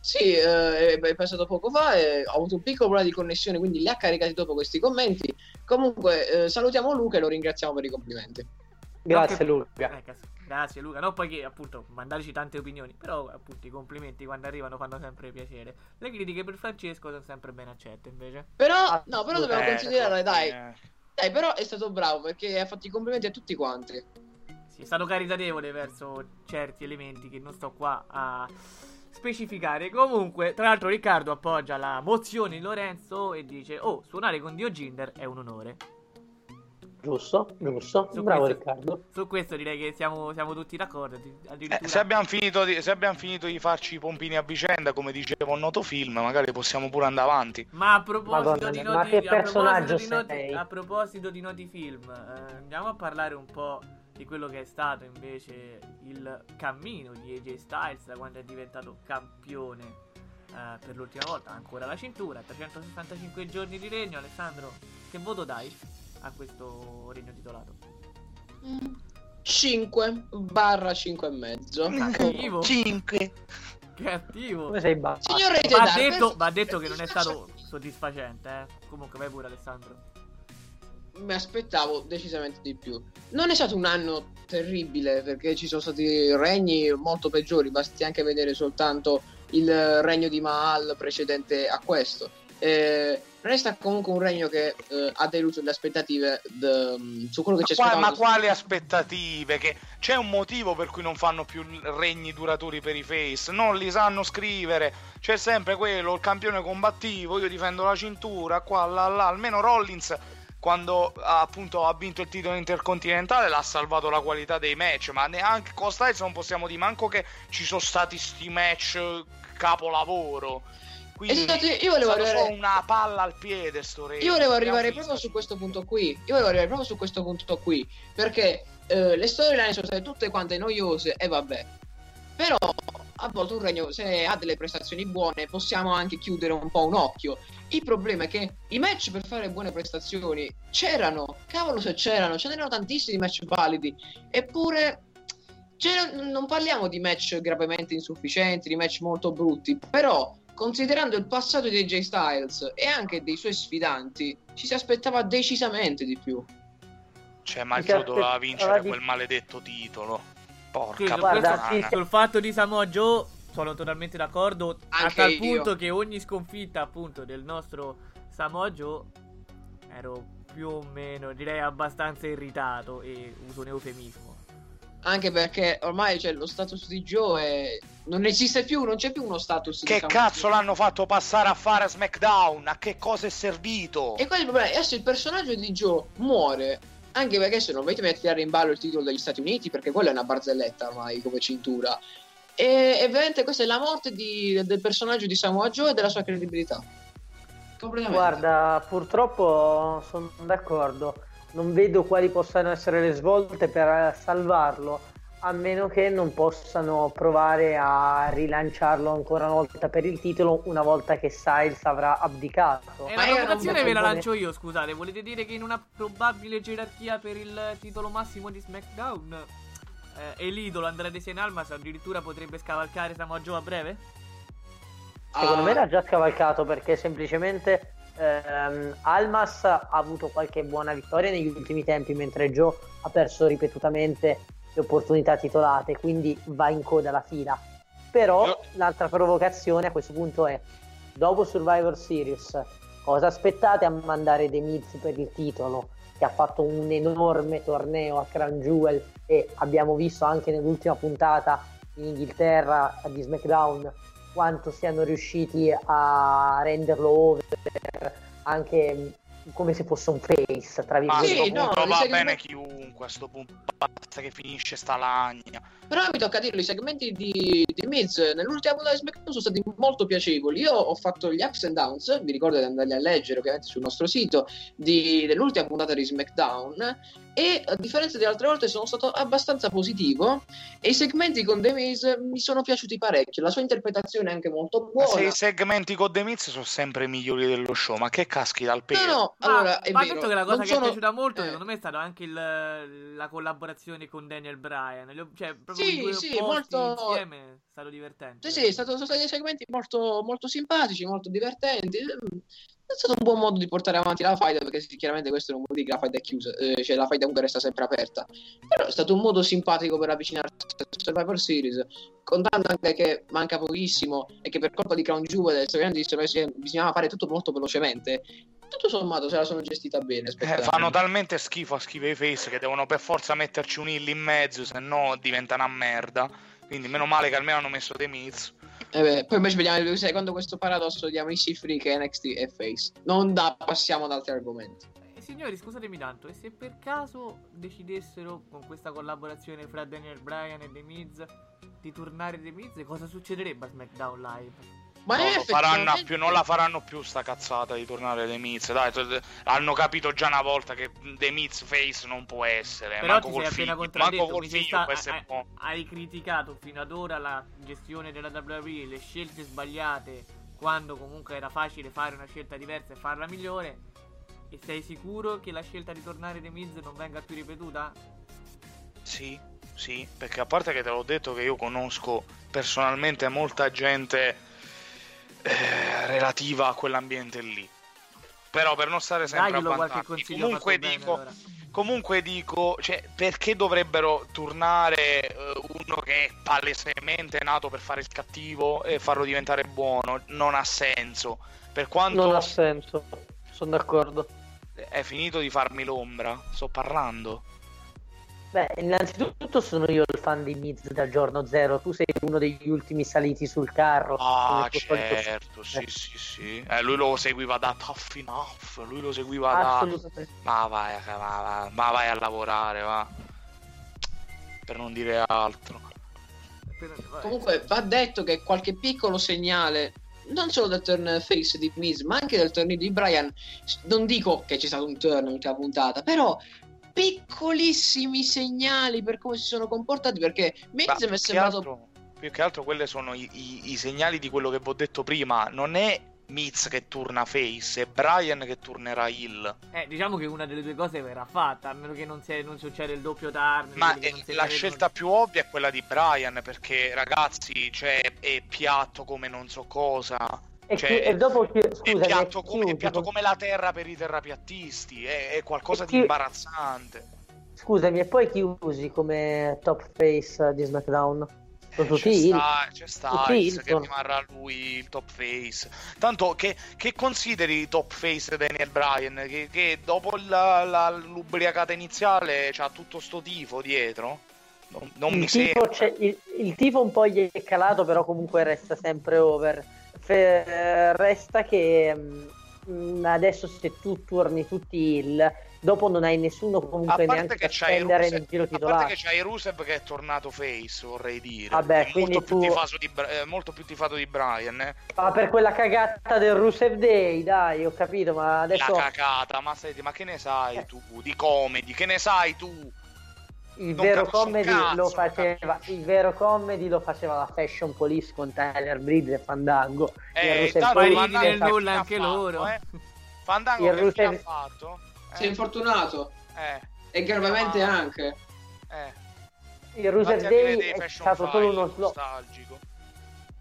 Sì, eh, è passato poco fa e ho avuto un piccolo problema di connessione, quindi li ha caricati dopo questi commenti. Comunque, eh, salutiamo Luca e lo ringraziamo per i complimenti. Grazie che- Luca. Eh, grazie Luca. No, poi che appunto mandarci tante opinioni. Però appunto i complimenti quando arrivano fanno sempre piacere. Le critiche per Francesco sono sempre ben accette invece. Però, no, però dobbiamo Eh, considerare, dai, eh, dai, però è stato bravo perché ha fatto i complimenti a tutti quanti. Sì, è stato caritatevole verso certi elementi che non sto qua a specificare. Comunque, tra l'altro Riccardo appoggia la mozione di Lorenzo e dice "Oh, suonare con Dio Ginder è un onore". Giusto, giusto. Su Bravo questo- Riccardo. Su questo direi che siamo, siamo tutti d'accordo. eh, se, abbiamo finito di, se abbiamo finito di farci i pompini a vicenda, come diceva un noto film, magari possiamo pure andare avanti. Ma a proposito Madonna di noti, a proposito di noti, a proposito di noti film, eh, andiamo a parlare un po' di quello che è stato invece il cammino di AJ Styles da quando è diventato campione eh, per l'ultima volta, ancora la cintura, 365 giorni di regno. Alessandro, che voto dai a questo regno titolato? 5 barra 5 e mezzo. Cattivo, 5. cattivo. Come sei basso? Signor Rated Va detto, va detto che non è stato soddisfacente, eh. Comunque vai pure Alessandro. Mi aspettavo decisamente di più. Non è stato un anno terribile perché ci sono stati regni molto peggiori, basti anche vedere soltanto il regno di Mahal precedente a questo. Eh, resta comunque un regno che eh, ha deluso le aspettative d- su quello che Ma, qua- aspettavamo. ma quali aspettative? Che c'è un motivo per cui non fanno più regni duraturi per i face, non li sanno scrivere. C'è sempre quello, il campione combattivo, io difendo la cintura, qua, là, là. Almeno Rollins, quando ha, appunto ha vinto il titolo intercontinentale, l'ha salvato la qualità dei match. Ma neanche con Styles non possiamo dire manco che ci sono stati sti match eh, capolavoro. Quindi Esatto, io volevo arrivare- una palla al piede sto regno. Io volevo arrivare proprio su questo punto qui. Io volevo arrivare proprio su questo punto qui. Perché eh, le storyline sono state tutte quante noiose e vabbè. Però a volte un regno, se ha delle prestazioni buone, possiamo anche chiudere un po' un occhio. Il problema è che i match per fare buone prestazioni c'erano, cavolo se c'erano, ce n'erano tantissimi match validi. Eppure cioè, non parliamo di match gravemente insufficienti, di match molto brutti, però considerando il passato di AJ Styles e anche dei suoi sfidanti, ci si aspettava decisamente di più. Cioè, ma il Perché Joe doveva vincere quel maledetto titolo. Sì, Porca su Guarda, sì, sul fatto di Samoa Joe sono totalmente d'accordo. a Anche tal io. punto che ogni sconfitta appunto del nostro Samoa Joe ero più o meno, direi abbastanza irritato e uso un eufemismo. Anche perché ormai cioè, lo status di Joe è... non esiste più, non c'è più uno status Che diciamo, cazzo di- l'hanno fatto passare a fare a SmackDown? A che cosa è servito? E quello è il problema. Adesso il personaggio di Joe muore. Anche perché se non volete mettere in ballo il titolo degli Stati Uniti, perché quella è una barzelletta ormai come cintura. E, e veramente questa è la morte di- del personaggio di Samoa Joe e della sua credibilità. Guarda, purtroppo sono d'accordo. Non vedo quali possano essere le svolte per salvarlo, a meno che non possano provare a rilanciarlo ancora una volta per il titolo una volta che Styles avrà abdicato. E Ma la io provocazione ve la lancio io, scusate. Volete dire che in una probabile gerarchia per il titolo massimo di SmackDown eh, e l'idolo Andrade Cien Almas addirittura potrebbe scavalcare Samoa Joe a breve? Secondo Ah, me l'ha già scavalcato perché semplicemente ehm, Almas ha avuto qualche buona vittoria negli ultimi tempi, mentre Joe ha perso ripetutamente le opportunità titolate, quindi va in coda alla fila. Però Io- l'altra provocazione a questo punto è, dopo Survivor Series, cosa aspettate a mandare The Miz per il titolo? Che ha fatto un enorme torneo a Crown Jewel e abbiamo visto anche nell'ultima puntata in Inghilterra di SmackDown quanto siano riusciti a renderlo over anche come se fosse un face tra Sì, virgolette. no, punto va che- bene chiunque, a sto punto basta che finisce sta lagna. Però mi tocca dirlo, i segmenti di, di Miz nell'ultima puntata di SmackDown sono stati molto piacevoli. Io ho fatto gli ups and downs, vi ricordo di andarli a leggere ovviamente sul nostro sito, di- dell'ultima puntata di SmackDown e a differenza di altre volte sono stato abbastanza positivo e i segmenti con The Miz mi sono piaciuti parecchio. La sua interpretazione è anche molto Ma se buona. i segmenti con The Miz sono sempre i migliori dello show, ma che caschi dal No, pelo? no, Ma allora è va vero. detto che la cosa non che sono- è piaciuta molto, eh. secondo me, è stata anche il- la collaborazione con Daniel Bryan. Cioè, proprio Sì, due sì, molto- insieme è stato divertente. Sì, sì, è stato- sono stati dei segmenti molto, molto simpatici, molto divertenti. È stato un buon modo di portare avanti la fight perché sì, chiaramente questo non vuol dire che la fight è chiusa, eh, cioè la fight comunque resta sempre aperta. Però è stato un modo simpatico per avvicinarsi a Survivor Series, contando anche che manca pochissimo e che per colpa di Crown Jewel e del Survivor Series bisognava fare tutto molto velocemente. Tutto sommato se la sono gestita bene. Eh, fanno talmente schifo a schifo i face che devono per forza metterci un hill in mezzo, se no diventa una merda. Quindi meno male che almeno hanno messo The Miz. Eh beh, poi invece vediamo secondo questo paradosso diamo i Free che NXT e Face. Non da, passiamo ad altri argomenti. Eh, Signori, scusatemi tanto, e se per caso decidessero con questa collaborazione fra Daniel Bryan e The Miz di tornare The Miz, cosa succederebbe a SmackDown Live? Ma No, effettivamente- più, non la faranno più sta cazzata di tornare The Miz. Dai, hanno capito già una volta che The Miz face non può essere. Però manco ti col sei appena figlio, contraddetto, manco figlio sta- hai- hai criticato fino ad ora la gestione della WWE, le scelte sbagliate, quando comunque era facile fare una scelta diversa e farla migliore. E sei sicuro che la scelta di tornare The Miz non venga più ripetuta? Sì, sì, perché a parte che te l'ho detto che io conosco personalmente molta gente eh, relativa a quell'ambiente lì. Però per non stare sempre Daglielo a vantarmi, consiglio comunque bene, dico, allora. comunque dico, cioè, perché dovrebbero turnare eh, uno che è palesemente nato per fare il cattivo e farlo diventare buono? Non ha senso. Per quanto Non ha senso, sono d'accordo. è finito di farmi l'ombra, sto parlando. Beh, innanzitutto sono io il fan di Miz dal giorno zero, tu sei uno degli ultimi saliti sul carro. Ah, certo, sì, Eh, sì, sì. Eh, lui lo seguiva da Tough Enough, lui lo seguiva da... Assolutamente. Ma vai, a- ma, ma- ma vai a lavorare, va. Per non dire altro. Comunque va detto che qualche piccolo segnale non solo del turn face di Miz, ma anche del turn di Brian. Non dico che c'è stato un turn nell'ultima puntata, però piccolissimi segnali per come si sono comportati. Perché Miz mi è sembrato. altro- più che altro quelle sono i, i- i segnali di quello che vi ho detto prima. Non è Miz che turna face, è Brian che turnerà Hill. Eh, diciamo che una delle due cose verrà fatta, a meno che non, sia, non succeda il doppio turn. Ma quelli eh, non si la scelta più ovvia è quella di Brian, perché ragazzi, cioè, è piatto come non so cosa. E, Cioè, chi- e dopo chi- È scusami, piatto, è come, è piatto come la terra per i terrapiattisti, è, è qualcosa E di chi- imbarazzante. Scusami, e poi chi usi come top face di SmackDown? Eh, c'è, heel. sta, c'è Styles che rimarrà lui il top face. Tanto che, che consideri top face Daniel Bryan? Che, che dopo la, la- l'ubriacata iniziale c'ha tutto sto tifo dietro? Non, non mi il, tifo sembra. il, il tifo un po' gli è calato, però comunque resta sempre over. Eh, resta che mm, adesso se tu torni tutti il dopo non hai nessuno comunque neanche che da spendere Rusev, nel giro a parte titolare. che c'hai Rusev che è tornato face, vorrei dire. Vabbè, molto, più tu- di, eh, molto più tifato di Brian. Eh. Ma per quella cagata del Rusev Day, dai, ho capito, ma adesso La cacata, ma, senti, ma che ne sai tu di comedy? Che ne sai tu? Il vero comedy cazzo, lo faceva capisci. il vero comedy lo faceva la Fashion Police con Tyler Breeze e Fandango. Eh, il Rusev Fandango nel nulla anche fatto, loro. eh? Fandango Il che fine ha Rusev- fatto? Si è Eh, infortunato. eh, E gravemente Ma- anche. eh. il Rusev dire Day è stato solo file uno slogan nostalgico.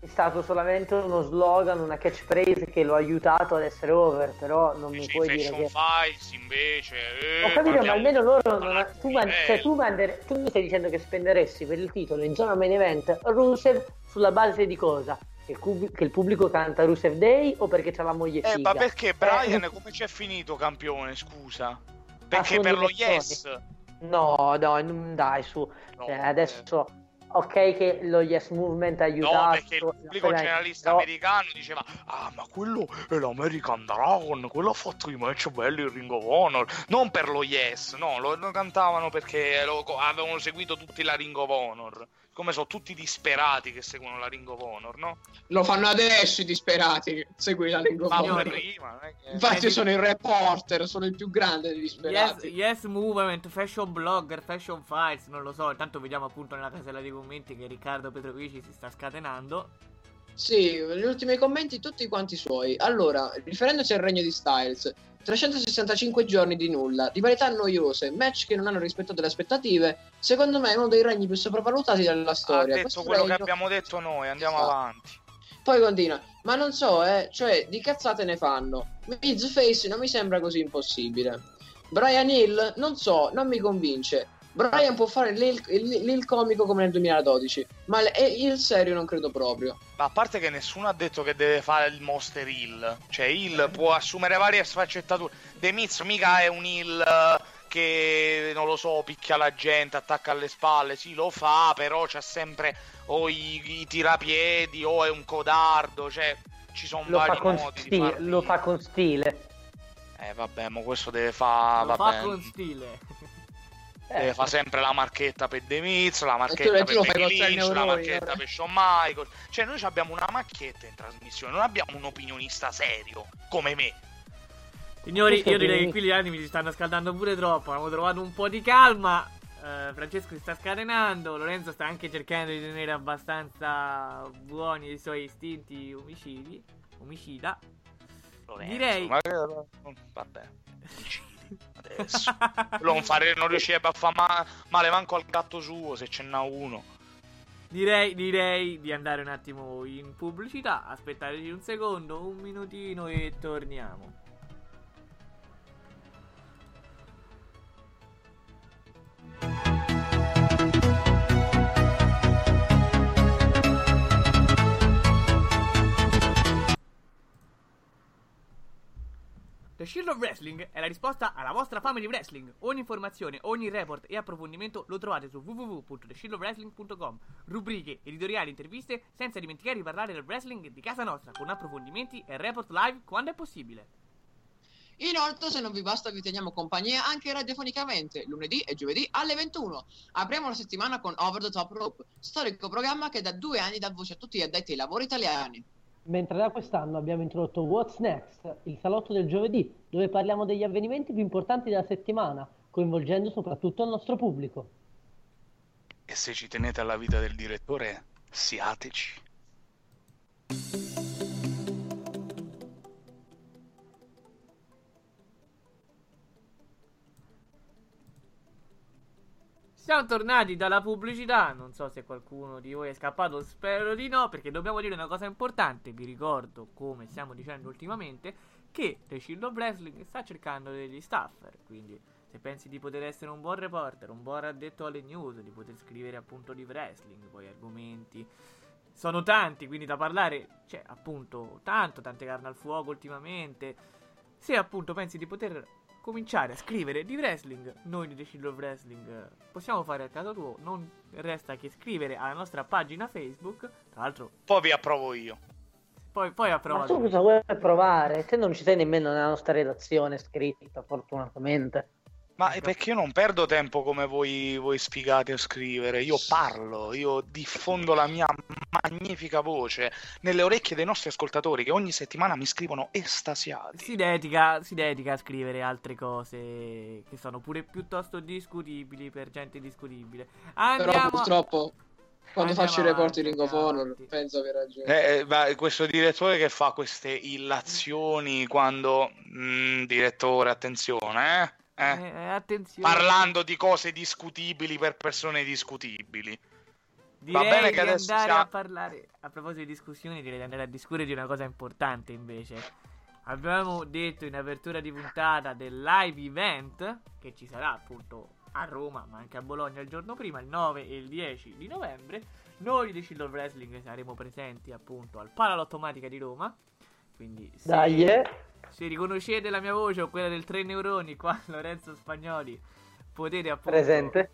È stato solamente uno slogan, una catchphrase che lo ha aiutato ad essere over, però non mi puoi dire che... files invece... eh, Ho capito, ma almeno loro non ha- tu, man- cioè, tu, mandere- tu mi stai dicendo che spenderesti per il titolo in zona main event Rusev sulla base di cosa? Che il, cub- che il pubblico canta Rusev Day o perché c'ha la moglie Eh, figa? ma perché Brian Eh, come c'è finito campione, scusa? Perché per lo direzioni. yes... No, no, non dai su. No, Cioè, eh. Ok che lo Yes Movement ha aiutato... No, perché il pubblico però- generalista no, americano diceva Ah, ma quello è l'American Dragon, quello ha fatto i match belli in Ring of Honor. Non per lo yes, no, lo, lo cantavano perché lo- avevano seguito tutti la Ring of Honor. Come sono tutti disperati che seguono la Ring of Honor, no? Lo fanno adesso i disperati. Segui la lingua. Ma Signori. prima, che- Infatti, io sono il reporter, sono il più grande dei Yes, disperati. yes Movement, Fashion Blogger, Fashion Files, non lo so. Intanto vediamo appunto nella casella dei commenti che Riccardo Petrovici si sta scatenando. Sì, gli ultimi commenti tutti quanti suoi. Allora, riferendosi al regno di Styles, 365 giorni di nulla, rivalità noiose, match che non hanno rispettato le aspettative, secondo me è uno dei regni più sopravvalutati della ha storia. detto Questo quello che regno- abbiamo detto noi, andiamo Esatto. avanti. Poi continua, ma non so, eh, cioè, di cazzate ne fanno. Miz Face non mi sembra così impossibile. Brian Hill, non so, non mi convince. Brian può fare l'il, il- comico come nel 2012, ma il serio non credo proprio. Ma a parte che nessuno ha detto che deve fare il Monster Hill, cioè Hill può assumere varie sfaccettature. The Miz mica è un Hill eh, che non lo so, picchia la gente, attacca alle spalle, sì, lo fa, però c'ha sempre o i, i tirapiedi o è un codardo, cioè ci sono Lo vari fa, con modi di stile, farlo. lo fa con stile. Eh vabbè, ma questo deve fare, lo vabbè, fa con stile. Deve Eh, fare sempre la marchetta per The Miz, la marchetta per Becky Lynch, la marchetta eh. per Shawn Michaels. Cioè noi abbiamo una macchietta in trasmissione, non abbiamo un opinionista serio come me. Signori, io direi che qui gli animi si stanno scaldando pure troppo. Abbiamo trovato un po' di calma. Eh, Francesco si sta scatenando. Lorenzo sta anche cercando di tenere abbastanza buoni i suoi istinti omicidi. Omicida. Lorenzo, Direi- ma che- vabbè, adesso. (laughs) Non, fare, non riuscirebbe a fare ma- male manco al gatto suo se ce n'ha uno. Direi, direi di andare un attimo in pubblicità. Aspettateci un secondo, un minutino e torniamo. The Shield of Wrestling è la risposta alla vostra fame di wrestling. Ogni informazione, ogni report e approfondimento lo trovate su www.theshieldofwrestling.com. Rubriche, editoriali, interviste, senza dimenticare di parlare del wrestling di casa nostra con approfondimenti e report live quando è possibile. Inoltre, se non vi basta, vi teniamo compagnia anche radiofonicamente, lunedì e giovedì alle 21. Apriamo la settimana con Over the Top Rope, storico programma che da due anni dà voce a tutti gli addetti ai lavori italiani. Mentre da quest'anno abbiamo introdotto What's Next, il salotto del giovedì, dove parliamo degli avvenimenti più importanti della settimana, coinvolgendo soprattutto il nostro pubblico. E se ci tenete alla vita del direttore, siateci. Siamo tornati dalla pubblicità, non so se qualcuno di voi è scappato, spero di no, perché dobbiamo dire una cosa importante, vi ricordo, come stiamo dicendo ultimamente, che The Shield of Wrestling sta cercando degli staffer, quindi se pensi di poter essere un buon reporter, un buon addetto alle news, di poter scrivere appunto di wrestling, poi argomenti. Sono tanti, quindi da parlare c'è appunto tanto, tante carne al fuoco ultimamente. Se appunto pensi di poter cominciare a scrivere di wrestling, noi di The Shield of Wrestling eh, possiamo fare a caso tuo, non resta che scrivere alla nostra pagina Facebook, tra l'altro Poi vi approvo io. poi, poi Ma approva tu tu. cosa vuoi provare? Te non ci sei nemmeno nella nostra redazione scritta, fortunatamente. Ma è perché io non perdo tempo come voi, voi sfigate a scrivere, io parlo, io diffondo la mia magnifica voce nelle orecchie dei nostri ascoltatori che ogni settimana mi scrivono estasiati. Si dedica, si dedica a scrivere altre cose che sono pure piuttosto discutibili per gente discutibile. Andiamo Però purtroppo quando Andiamo faccio i report di avanti, Ring of Honor penso aver ragione. Eh, eh, ma questo direttore che fa queste illazioni quando... Mm, direttore, attenzione, eh? Eh, Eh, eh, attenzione. Parlando di cose discutibili per persone discutibili. Direi Va bene che di adesso andare sia- a parlare a proposito di discussioni, direi di andare a discutere di una cosa importante invece. Abbiamo detto in apertura di puntata del live event che ci sarà appunto a Roma, ma anche a Bologna il giorno prima, il 9 e il 10 di novembre. Noi di Shield of Wrestling saremo presenti appunto al Palalottomatica di Roma. Quindi se, Dai, eh. Se riconoscete la mia voce o quella del 3 neuroni qua (laughs) Lorenzo Spagnoli, potete appunto presente.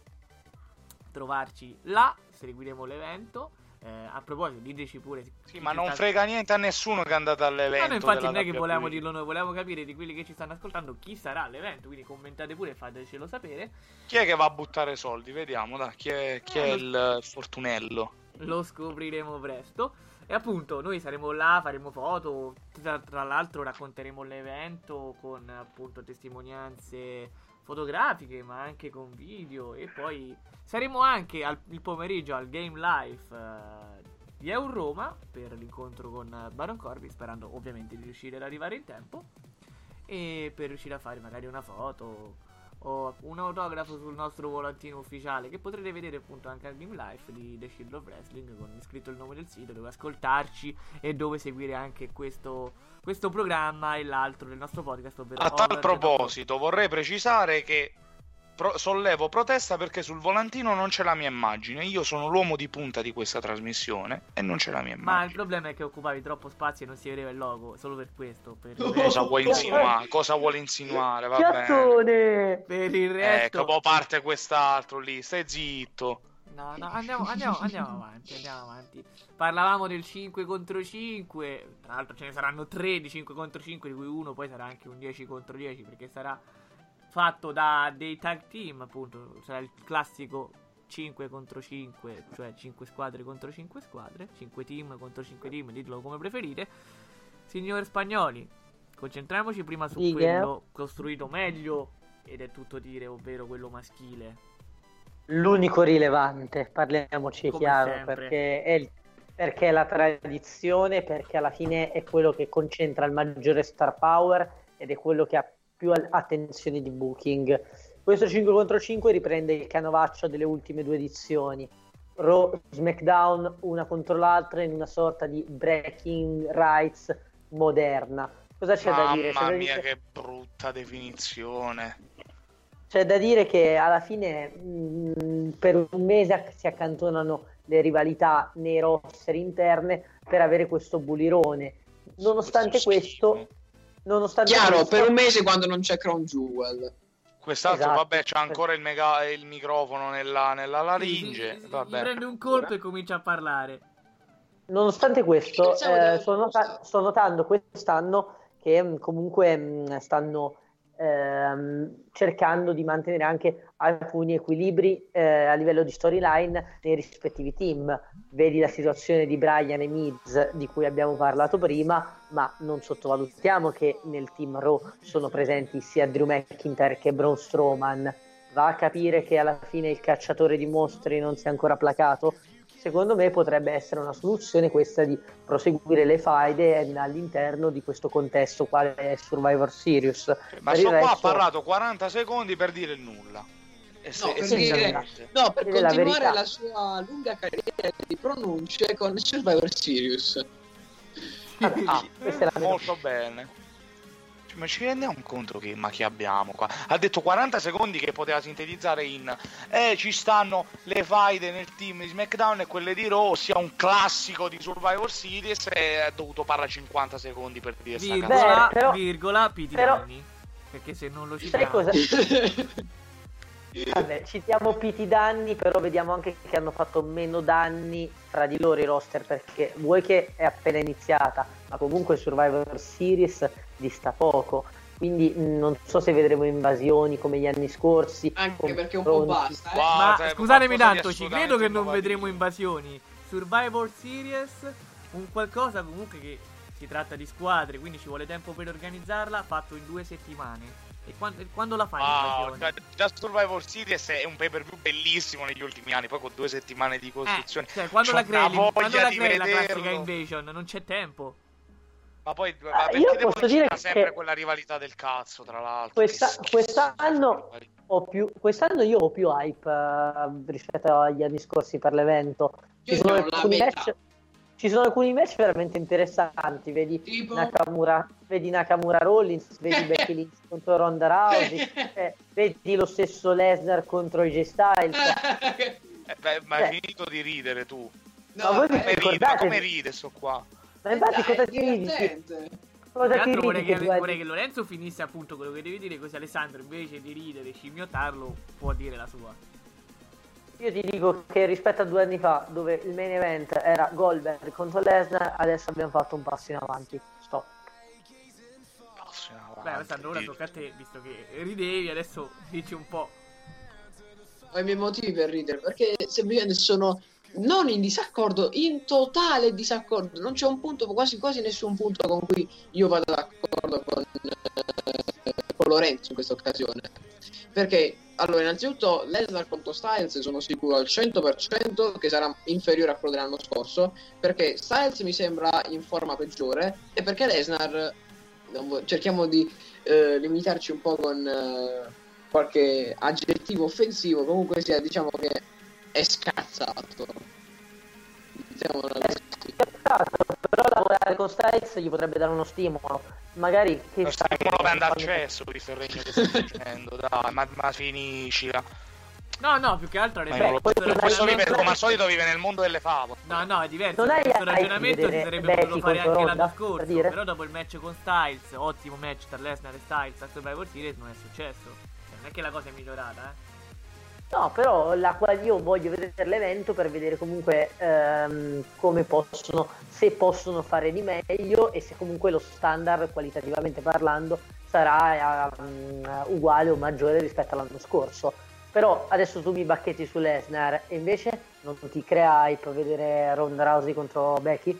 trovarci là, seguiremo l'evento. Eh, a proposito, diteci pure. Sì, ma non sta- frega niente a nessuno che è andato all'evento. no, infatti non è che volevamo dirlo noi, volevamo capire di quelli che ci stanno ascoltando chi sarà all'evento, quindi commentate pure e fatecelo sapere. Chi è che va a buttare soldi? Vediamo, dai, chi è, chi è Eh, il fortunello? Lo scopriremo presto. E appunto, noi saremo là, faremo foto. Tra, tra l'altro, racconteremo l'evento con appunto testimonianze fotografiche, ma anche con video. E poi saremo anche al, il pomeriggio al Game Life eh, di Euroma per l'incontro con Baron Corby, sperando ovviamente di riuscire ad arrivare in tempo. E per riuscire a fare magari una foto o un autografo sul nostro volantino ufficiale che potrete vedere appunto anche al Game Life di The Shield of Wrestling con scritto il nome del sito dove ascoltarci e dove seguire anche questo, questo programma e l'altro del nostro podcast A tal proposito, vorrei precisare che pro- sollevo protesta perché sul volantino non c'è la mia immagine. Io sono l'uomo di punta di questa trasmissione e non c'è la mia ma il immagine. problema è che occupavi troppo spazio e non si vedeva il logo solo per questo per Cosa vuoi insinuare? Cosa vuole insinuare? Va bene. Per il Ecco, resto poi parte quest'altro lì, stai zitto. No, no, andiamo, andiamo, andiamo avanti, andiamo avanti. Parlavamo del 5 contro 5. Tra l'altro ce ne saranno 3 di 5 contro 5, di cui uno poi sarà anche un 10 contro 10, perché sarà fatto da dei tag team, appunto. Sarà il classico 5 contro 5, cioè 5 squadre contro 5 squadre, 5 team contro 5 team, ditelo come preferite. Signor Spagnoli, concentriamoci prima su Dica. quello costruito meglio, ed è tutto dire, ovvero quello maschile. L'unico rilevante, parliamoci Come chiaro, sempre. perché è, il- perché è la tradizione, perché alla fine è quello che concentra il maggiore star power ed è quello che ha più attenzione di booking. Questo 5 contro 5 riprende il canovaccio delle ultime due edizioni. Raw, SmackDown una contro l'altra in una sorta di breaking rights moderna. Cosa c'è da dire? Mamma mia, dire- che brutta definizione. C'è da dire che alla fine mh, per un mese si accantonano le rivalità nei roster interne per avere questo bulirone. Nonostante Questo questo, nonostante Chiaro, questo, per un mese quando non c'è Crown Jewel. Quest'altro, Esatto. vabbè, c'ha ancora il, mega- il microfono nella, nella laringe. Sì, sì, sì, vabbè. gli prende un colpo e comincia a parlare. nonostante questo, eh, sto, nota- sto notando quest'anno che mh, comunque mh, stanno ehm, cercando di mantenere anche alcuni equilibri eh, a livello di storyline nei rispettivi team. Vedi la situazione di Brian e Miz di cui abbiamo parlato prima, ma non sottovalutiamo che nel team Raw sono presenti sia Drew McIntyre che Braun Strowman. Va a capire che alla fine il cacciatore di mostri non si è ancora placato. Secondo me potrebbe essere una soluzione questa di proseguire le faide all'interno di questo contesto quale è Survivor Series. Ma Per sto il qua ha resto- parlato 40 secondi per dire nulla. Se- No, per dire-. No, per la continuare verità. la, sua lunga carriera di pronunce con Survivor Series. Ah, mia- Molto bene. ma ci rendiamo conto che ma chi abbiamo qua? Ha detto 40 secondi che poteva sintetizzare in eh ci stanno le faide nel team di SmackDown e quelle di Raw, sia un classico di Survivor Series e ha dovuto parlare 50 secondi per dire sta Virgola, cazzo. Beh, però- virgola, Piti però-. Perché se non lo Sai citiamo... cosa? (laughs) Vabbè, citiamo Piti danni, però vediamo anche che hanno fatto meno danni fra di loro i roster perché vuoi che è appena iniziata, ma comunque Survivor Series dista poco. Quindi mh, non so se vedremo invasioni come gli anni scorsi. Anche perché un po' basta, eh. Wow. Ma sarebbe scusatemi tanto, ci credo che non vedremo invasioni. Survivor Series, un qualcosa comunque che si tratta di squadre, quindi ci vuole tempo per organizzarla, fatto in due settimane. E quando, e quando la fai cioè, già Survivor Series è un pay per view bellissimo negli ultimi anni, poi con due settimane di costruzione. Eh, cioè, quando C'ho la crei, quando la crei la classica invasion, non c'è tempo. Ma poi ma Ah, perché posso dire sempre che- quella rivalità del cazzo, tra l'altro. Questa- quest'anno- più- quest'anno io ho più hype eh, rispetto agli anni scorsi per l'evento. Ci sono, alcuni metà. match, ci sono alcuni match veramente interessanti. Vedi Tipo... Nakamura, vedi Nakamura Rollins, vedi (laughs) Becky Lynch contro Ronda Rousey, (laughs) eh, vedi lo stesso Lesnar contro AJ Styles. (laughs) Eh, beh, ma Eh. hai finito di ridere tu. Ma voi vi Come ride, ma come ride sto qua? Ma infatti cosa ti ridi? Cosa Tra ti l'altro vorrei ridi che, vorrei che Lorenzo finisse appunto quello che devi dire, così Alessandro invece di ridere e scimmiottarlo può dire la sua. Io ti dico che rispetto a due anni fa, dove il main event era Goldberg contro Lesnar, adesso abbiamo fatto un passo in avanti. Stop. Passo in avanti, Beh Alessandro ora Dio. tocca a te, visto che ridevi, adesso dici un po'. Ho i miei motivi per ridere perché semplicemente sono non in disaccordo, in totale disaccordo. Non c'è un punto, quasi quasi nessun punto con cui io vado d'accordo con, eh, con Lorenzo in questa occasione. Perché, allora, innanzitutto, Lesnar contro Styles sono sicuro al 100% che sarà inferiore a quello dell'anno scorso. Perché Styles mi sembra in forma peggiore e perché Lesnar, cerchiamo di eh, limitarci un po' con eh, qualche aggettivo offensivo, comunque sia, diciamo che è scazzato. Esatto, però lavorare con Styles gli potrebbe dare uno stimolo. Magari che Lo sai, stimolo per andare quando- accesso, visto il regno che stai facendo, (laughs) dai, ma, ma finiscila. No, no, più che altro non lo- poi questo vive, come al solito vive nel mondo delle favole. No, no, è diverso. Non hai Questo ragionamento si sarebbe Becky potuto fare anche Ronda, l'anno per scorso. dire? Però dopo il match con Styles, ottimo match tra Lesnar e Styles a Survivor Series, non è successo. Cioè, non è che la cosa è migliorata, eh. No, però la quale io voglio vedere l'evento per vedere comunque ehm, come possono, se possono fare di meglio e se comunque lo standard qualitativamente parlando sarà ehm, uguale o maggiore rispetto all'anno scorso. Però adesso tu mi bacchetti su Lesnar e invece non ti crea hype vedere Ronda Rousey contro Becky?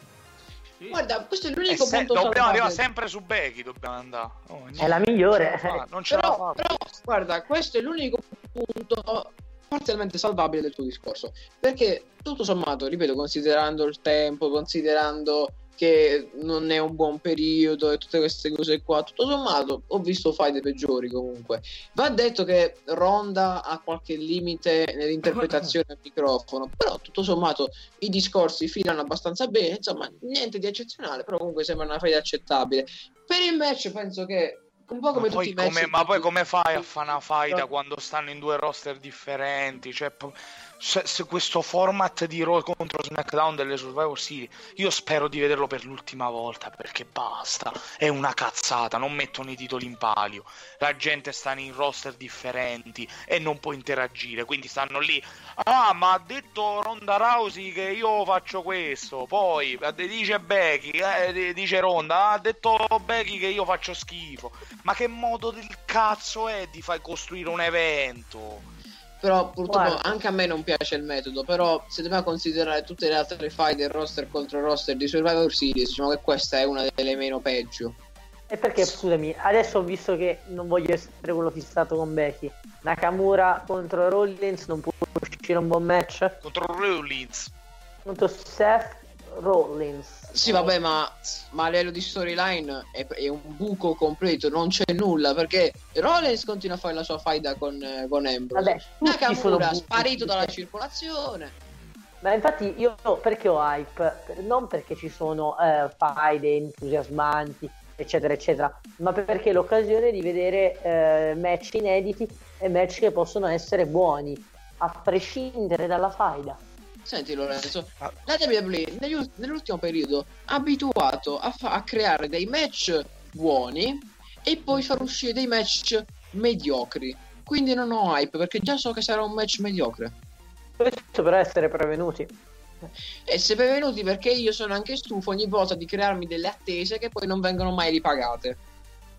Sì. Guarda, questo è E l'unico se- punto dobbiamo salvabile. arrivare sempre su Becky, dobbiamo andare. Oh, È la migliore. Non ce la Però, fa. però, guarda, questo è l'unico punto parzialmente salvabile del tuo discorso. Perché tutto sommato, ripeto, considerando il tempo, considerando che non è un buon periodo e tutte queste cose qua, tutto sommato ho visto fight peggiori comunque. Va detto che Ronda ha qualche limite nell'interpretazione al microfono, però tutto sommato i discorsi filano abbastanza bene, insomma, niente di eccezionale, però comunque sembra una fight accettabile. Per il match penso che un po' come Ma poi, tutti i match come, ma poi come fai a fare una faida No. quando stanno in due roster differenti? Cioè, se, se questo format di Raw contro SmackDown delle Survivor Series, io spero di vederlo per l'ultima volta perché basta, è una cazzata, non mettono i titoli in palio, la gente sta in roster differenti e non può interagire, quindi stanno lì, ah ma ha detto Ronda Rousey che io faccio questo, poi eh, dice Becky, eh, dice Ronda, "Ah, ha detto Becky che io faccio schifo, ma che modo del cazzo è di far costruire un evento? Però purtroppo Guarda. anche a me non piace il metodo, però se dobbiamo considerare tutte le altre fight del roster contro roster di Survivor Series, diciamo che questa è una delle meno peggio. E perché, scusami, adesso ho visto che non voglio essere quello fissato con Becky. Nakamura contro Rollins non può uscire un buon match. Contro Rollins. Contro Seth Rollins. Sì, vabbè, ma, ma a livello di storyline è, è un buco completo, non c'è nulla, perché Rollins continua a fare la sua faida con, eh, con Ambrose. Vabbè, Nakamura sparito dalla circolazione. Ma infatti io perché ho hype? Non perché ci sono eh, faide entusiasmanti, eccetera, eccetera, ma perché è l'occasione di vedere eh, match inediti e match che possono essere buoni, a prescindere dalla faida. Senti Lorenzo, la WWE negli ult- nell'ultimo periodo ha abituato a, fa- a creare dei match buoni e poi far uscire dei match mediocri. Quindi non ho hype perché già so che sarà un match mediocre. Questo per essere prevenuti. E se benvenuti perché io sono anche stufo ogni volta di crearmi delle attese che poi non vengono mai ripagate.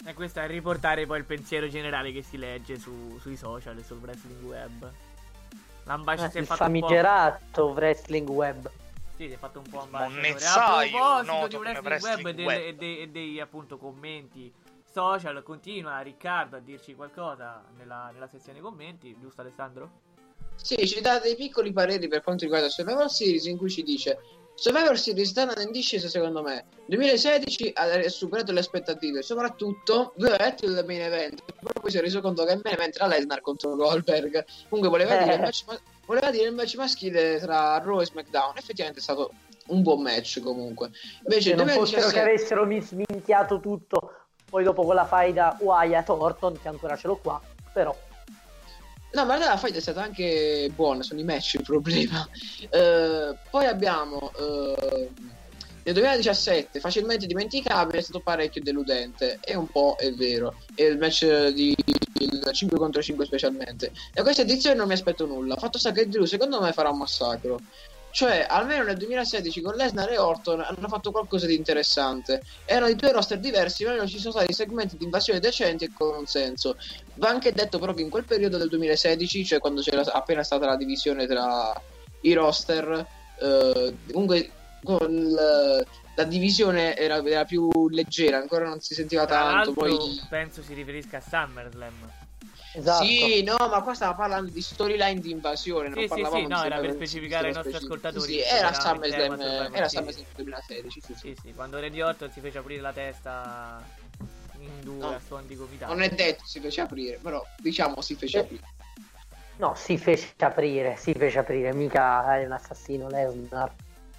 E questo è riportare poi il pensiero generale che si legge su- sui social e sul wrestling web. L'ambasciatore si è il fatto un po'. famigerato wrestling web. Sì, si è fatto un po' ambasciatore. A proposito di wrestling, wrestling web e, web. e dei, e dei, appunto commenti social, continua Riccardo a dirci qualcosa nella, nella sezione commenti, giusto Alessandro? Sì, ci dà dei piccoli pareri per quanto riguarda Survivor Series in cui ci dice Survivor Series sta andando in discesa secondo me. 2016 ha superato le aspettative soprattutto doveva essere il main event. Però poi si è reso conto che il main event era Lesnar contro Goldberg. Comunque voleva, Eh. dire, il match, ma- voleva dire il match maschile tra Raw e SmackDown. Effettivamente è stato un buon match comunque. Invece non fossero 2017 che avessero mis- minchiato tutto, poi dopo con la faida Wyatt Orton, che ancora ce l'ho qua, però No, ma la fight è stata anche buona, sono i match il problema. Eh, poi abbiamo eh, nel 2017, facilmente dimenticabile, è stato parecchio deludente, e un po' è vero. E il match di il 5 contro 5 specialmente. Da questa edizione non mi aspetto nulla. Fatto sta che Drew secondo me farà un massacro. Cioè, almeno nel 2016 con Lesnar e Orton hanno fatto qualcosa di interessante. Erano di due roster diversi, ma almeno ci sono stati segmenti di invasione decenti e con un senso. Va anche detto però che in quel periodo del 2016, cioè quando c'era appena stata la divisione tra i roster, eh, comunque con il- la divisione era, era più leggera, ancora non si sentiva Tra tanto. Poi penso si riferisca a SummerSlam. Esatto. Sì, no, ma qua stava parlando di storyline di invasione. non Sì, sì, parlavamo sì, di no, era per specificare ai nostri specifico. ascoltatori Sì, sì, era SummerSlam, era Series. SummerSlam 2016. Sì, sì. Sì, sì, quando Randy Orton si fece aprire la testa in due No. a suon di gomitato. Non è detto si fece aprire, però diciamo si fece Eh. aprire. No, si fece aprire, si fece aprire, mica è un assassino Lesnar.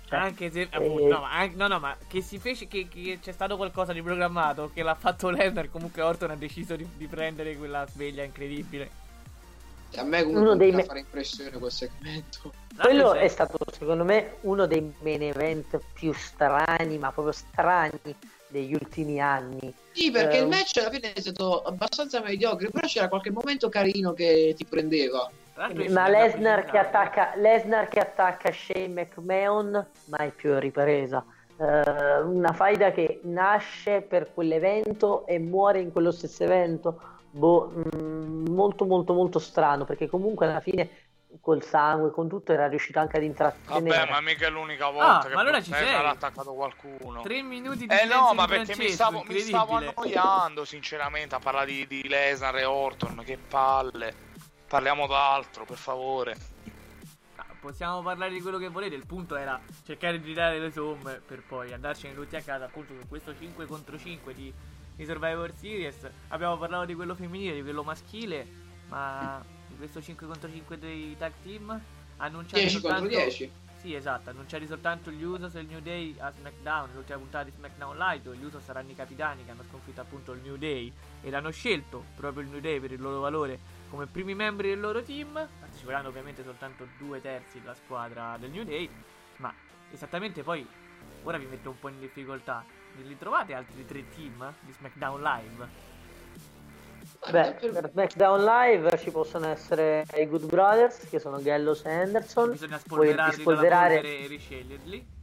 Cioè, Anche se, eh, appunto, no, ma, anche- no, no, ma che si fece, che, che c'è stato qualcosa di programmato, che l'ha fatto Lesnar, comunque Orton ha deciso di, di prendere quella sveglia incredibile. A me comunque Uno dei me- fare impressione quel segmento. Quello è stato secondo me uno dei main event più strani, ma proprio strani degli ultimi anni. Sì, perché Eh, il match alla fine è stato abbastanza mediocre, però c'era qualche momento carino che ti prendeva. Ma Lesnar che, attacca, Lesnar che attacca Shane McMahon, mai più ripresa. Eh, una faida che nasce per quell'evento e muore in quello stesso evento. Boh, mm, molto molto molto strano perché comunque alla fine col sangue, con tutto era riuscito anche ad intrattenere. Vabbè, ma mica è l'unica volta Ah, che ma allora ci sei. ha attaccato qualcuno. Tre minuti di Eh no, ma perché mi stavo, mi stavo annoiando sinceramente a parlare di, di Lesnar e Orton, che palle. Parliamo d'altro, per favore. Ah, Possiamo parlare di quello che volete, il punto era cercare di dare le somme per poi andarcene tutti a casa appunto su questo 5 contro 5 di, di Survivor Series. Abbiamo parlato di quello femminile, di quello maschile, ma di questo 5 contro 5 dei tag team annunciati 10 contro soltanto 10. Sì, esatto, annunciati soltanto gli Usos e il New Day a SmackDown, l'ultima puntata di SmackDown Live, dove gli Usos saranno i capitani che hanno sconfitto appunto il New Day ed hanno scelto proprio il New Day per il loro valore come primi membri del loro team. Parteciperanno ovviamente soltanto due terzi della squadra del New Day, ma esattamente poi, ora vi metto un po' in difficoltà, li trovate altri tre team di SmackDown Live? Beh, per SmackDown Live ci possono essere i Good Brothers, che sono Gallows e Anderson, Bisogna spolverarli polvere e risceglierli.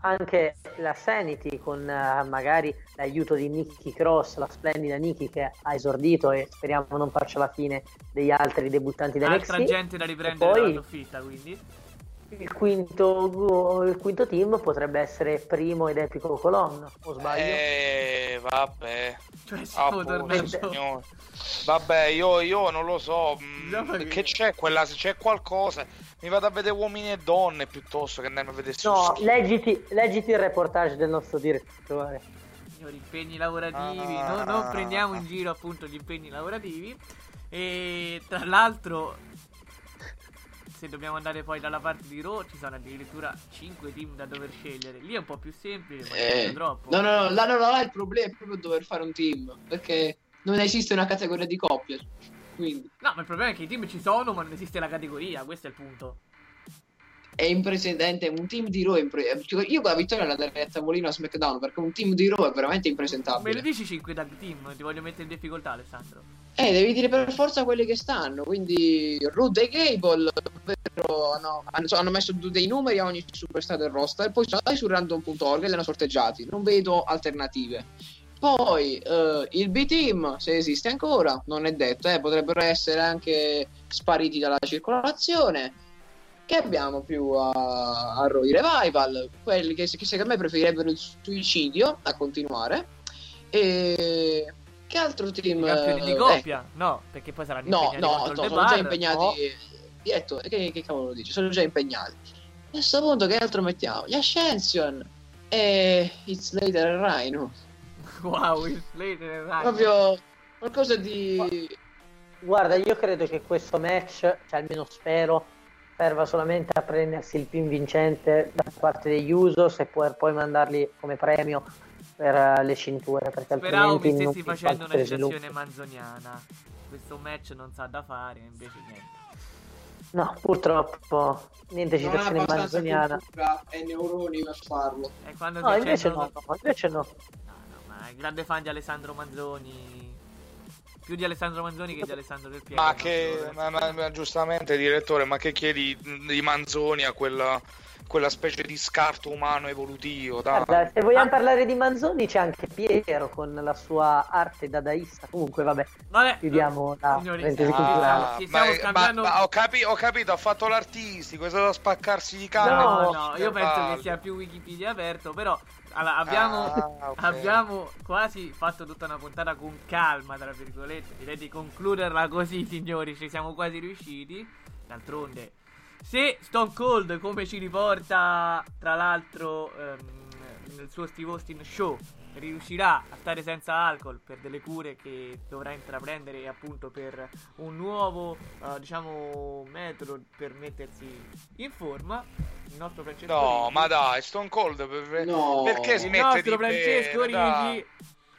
Anche la Sanity con eh, magari l'aiuto di Nikki Cross, la splendida Nikki che ha esordito e speriamo non faccia la fine degli altri debuttanti da Altra NXT. gente da riprendere poi- dalla soffitta, quindi. Il quinto, il quinto team potrebbe essere Primo ed Epico Colonna, o sbaglio? Eh, vabbè. Cioè, tornati. signore. Vabbè, io, io non lo so. mm, Diciamo che- Che c'è quella? Se c'è qualcosa, mi vado a vedere uomini e donne piuttosto che andarmi a vedere No, leggiti, leggiti il reportage del nostro direttore. Signori, impegni lavorativi, Ah. no- non prendiamo in giro appunto gli impegni lavorativi. E tra l'altro, se dobbiamo andare poi dalla parte di Raw, ci sono addirittura 5 team da dover scegliere. Lì è un po' più semplice, ma Eh, è troppo. No, no, no, là, no, no, là il problema è proprio dover fare un team. Perché non esiste una categoria di coppie. Quindi No, ma il problema è che i team ci sono, ma non esiste la categoria. Questo è il punto. è impresentabile. Un team di Raw è impre- cioè, Io con la vittoria la darei a tavolino a SmackDown. Perché un team di Raw è veramente Me lo impresentabile. dici 5 tag team? Ti voglio mettere in difficoltà, Alessandro. Eh, devi dire per forza quelli che stanno. Quindi Rude e Gable, ovvero hanno, hanno- hanno messo dei numeri a ogni superstar del roster. Poi sono andati su random.org e li hanno sorteggiati. Non vedo alternative. Poi eh, il B-Team, se esiste ancora, non è detto, eh, potrebbero essere anche spariti dalla circolazione. Che abbiamo più a, a? I Revival, quelli che, che secondo me preferirebbero il suicidio a continuare. E che altro team? Campioni di eh, coppia? No, perché poi saranno No, impegnati no, no, sono The già Bar. impegnati. No. Diretto, che, che cavolo dici? Sono già impegnati. A questo punto, che altro mettiamo? Gli Ascension e It's Later Rhino. (laughs) Wow, il e Rhino. Proprio qualcosa di. Guarda, io credo che questo match, cioè almeno spero, serva solamente a prendersi il pin vincente da parte degli Usos e poi, poi mandarli come premio per eh, le cinture. Perché Speravo altrimenti mi non stessi facendo fa una citazione manzoniana. Questo match non sa da fare, invece niente. No, purtroppo niente citazione manzoniana. e neuroni per farlo. E quando No, invece no, invece no. Grande fan di Alessandro Manzoni. Più di Alessandro Manzoni che di Alessandro Del Piero. Ma che, ma, ma- ma giustamente, direttore, ma che chiedi di Manzoni a quella, quella specie di scarto umano evolutivo? Guarda, se vogliamo Ah. parlare di Manzoni c'è anche Piero con la sua arte dadaista. Comunque, vabbè, Vabbè, chiudiamo la signori, parentesi ah, culturale. Ma- ma- ma ho, capi- ho capito, ha fatto l'artistico, è stato da spaccarsi di cane. No, No, no, io penso che sia più Wikipedia aperto, però allora, abbiamo, Ah, ok. abbiamo quasi fatto tutta una puntata con calma, tra virgolette. Direi di concluderla così, signori, ci siamo quasi riusciti. D'altronde, se Stone Cold, come ci riporta tra l'altro ehm, nel suo Steve Austin Show, riuscirà a stare senza alcol per delle cure che dovrà intraprendere appunto per un nuovo eh, diciamo metodo per mettersi in forma il nostro Francesco No, Righi- ma dai, Stone Cold, per- No. perché il smette nostro di Francesco bere, dai?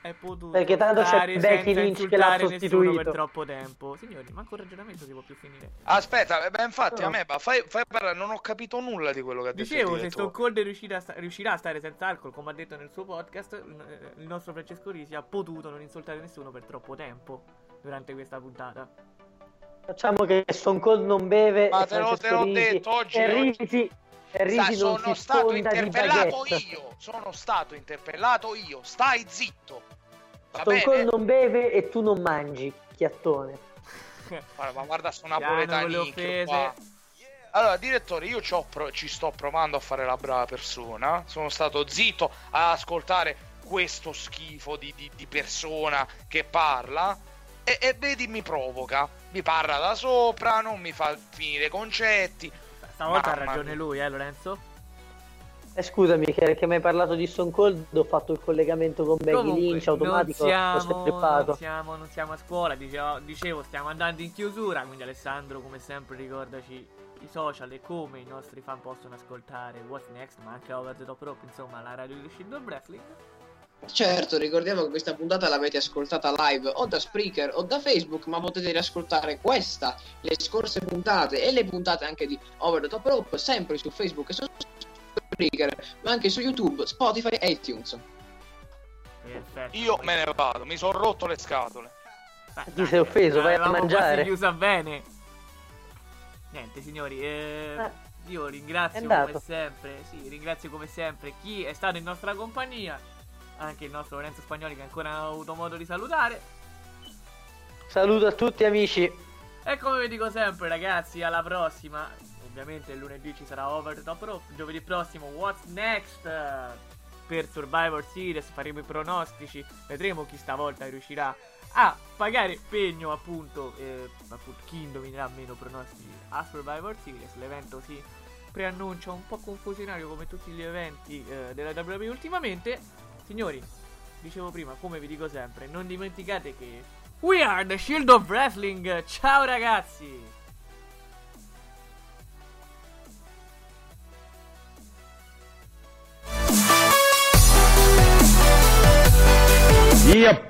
È potuto Perché tanto c'è Becky Lynch che insultare l'ha nessuno sostituito. per troppo tempo signori manco il ragionamento si può più finire Aspetta, eh, beh, infatti No. a me, ma fai, fai parlare, non ho capito nulla di quello che ha detto Dicevo, se. Cold riuscirà a, sta- riuscirà a stare senza alcol, come ha detto nel suo podcast, eh, il nostro Francesco Risi ha potuto non insultare nessuno per troppo tempo durante questa puntata. Facciamo che Stone Cold non beve. Ma e te l'ho- Francesco te l'ho Risi- detto oggi, E oggi- Risi, e Risi Sa, non sono si stato interpellato io, sono stato interpellato io, stai zitto. Stone Cold non beve e tu non mangi, chiattone. (laughs) Guarda, ma guarda offese. qua. Allora, direttore, io ci, ho pro- ci sto provando a fare la brava persona. Sono stato zitto a ascoltare questo schifo di, di- di persona che parla. E, e vedi, mi provoca. Mi parla da sopra, non mi fa finire concetti. Stavolta ha Mamma ragione mia. lui, eh Lorenzo? Eh, scusami, che, che mi hai parlato di Stone Cold, ho fatto il collegamento con Comunque, Lynch automatico, non siamo, non, siamo, non siamo a scuola, dicevo, dicevo, stiamo andando in chiusura, quindi Alessandro come sempre ricordaci i social e come i nostri fan possono ascoltare What's Next, ma anche Over the Top Rope, insomma la radio di Shield of Wrestling. Certo, ricordiamo che questa puntata l'avete ascoltata live o da Spreaker o da Facebook, ma potete riascoltare questa, le scorse puntate e le puntate anche di Over the Top Rope sempre su Facebook e su Spreaker, ma anche su YouTube, Spotify e iTunes. Perfetto. Io me ne vado, mi sono rotto le scatole. Beh, Ti dai, sei offeso, vai a mangiare. quasi chiusa bene. Niente, signori, eh, Eh, io ringrazio come sempre, sì, ringrazio come sempre chi è stato in nostra compagnia, anche il nostro Lorenzo Spagnoli che ancora non ha avuto modo di salutare. Saluto a tutti amici. E come vi dico sempre, ragazzi, alla prossima. Ovviamente lunedì ci sarà Over Top Rope. Giovedì prossimo, What's Next? Per Survivor Series faremo i pronostici. Vedremo chi stavolta riuscirà a pagare pegno, appunto. eh, appunto chi indovinerà meno pronostici a Survivor Series. L'evento si preannuncia un po' confusionario come tutti gli eventi eh, della WWE ultimamente. Signori, dicevo prima, come vi dico sempre, non dimenticate che We are the Shield of Wrestling. Ciao ragazzi! Yep.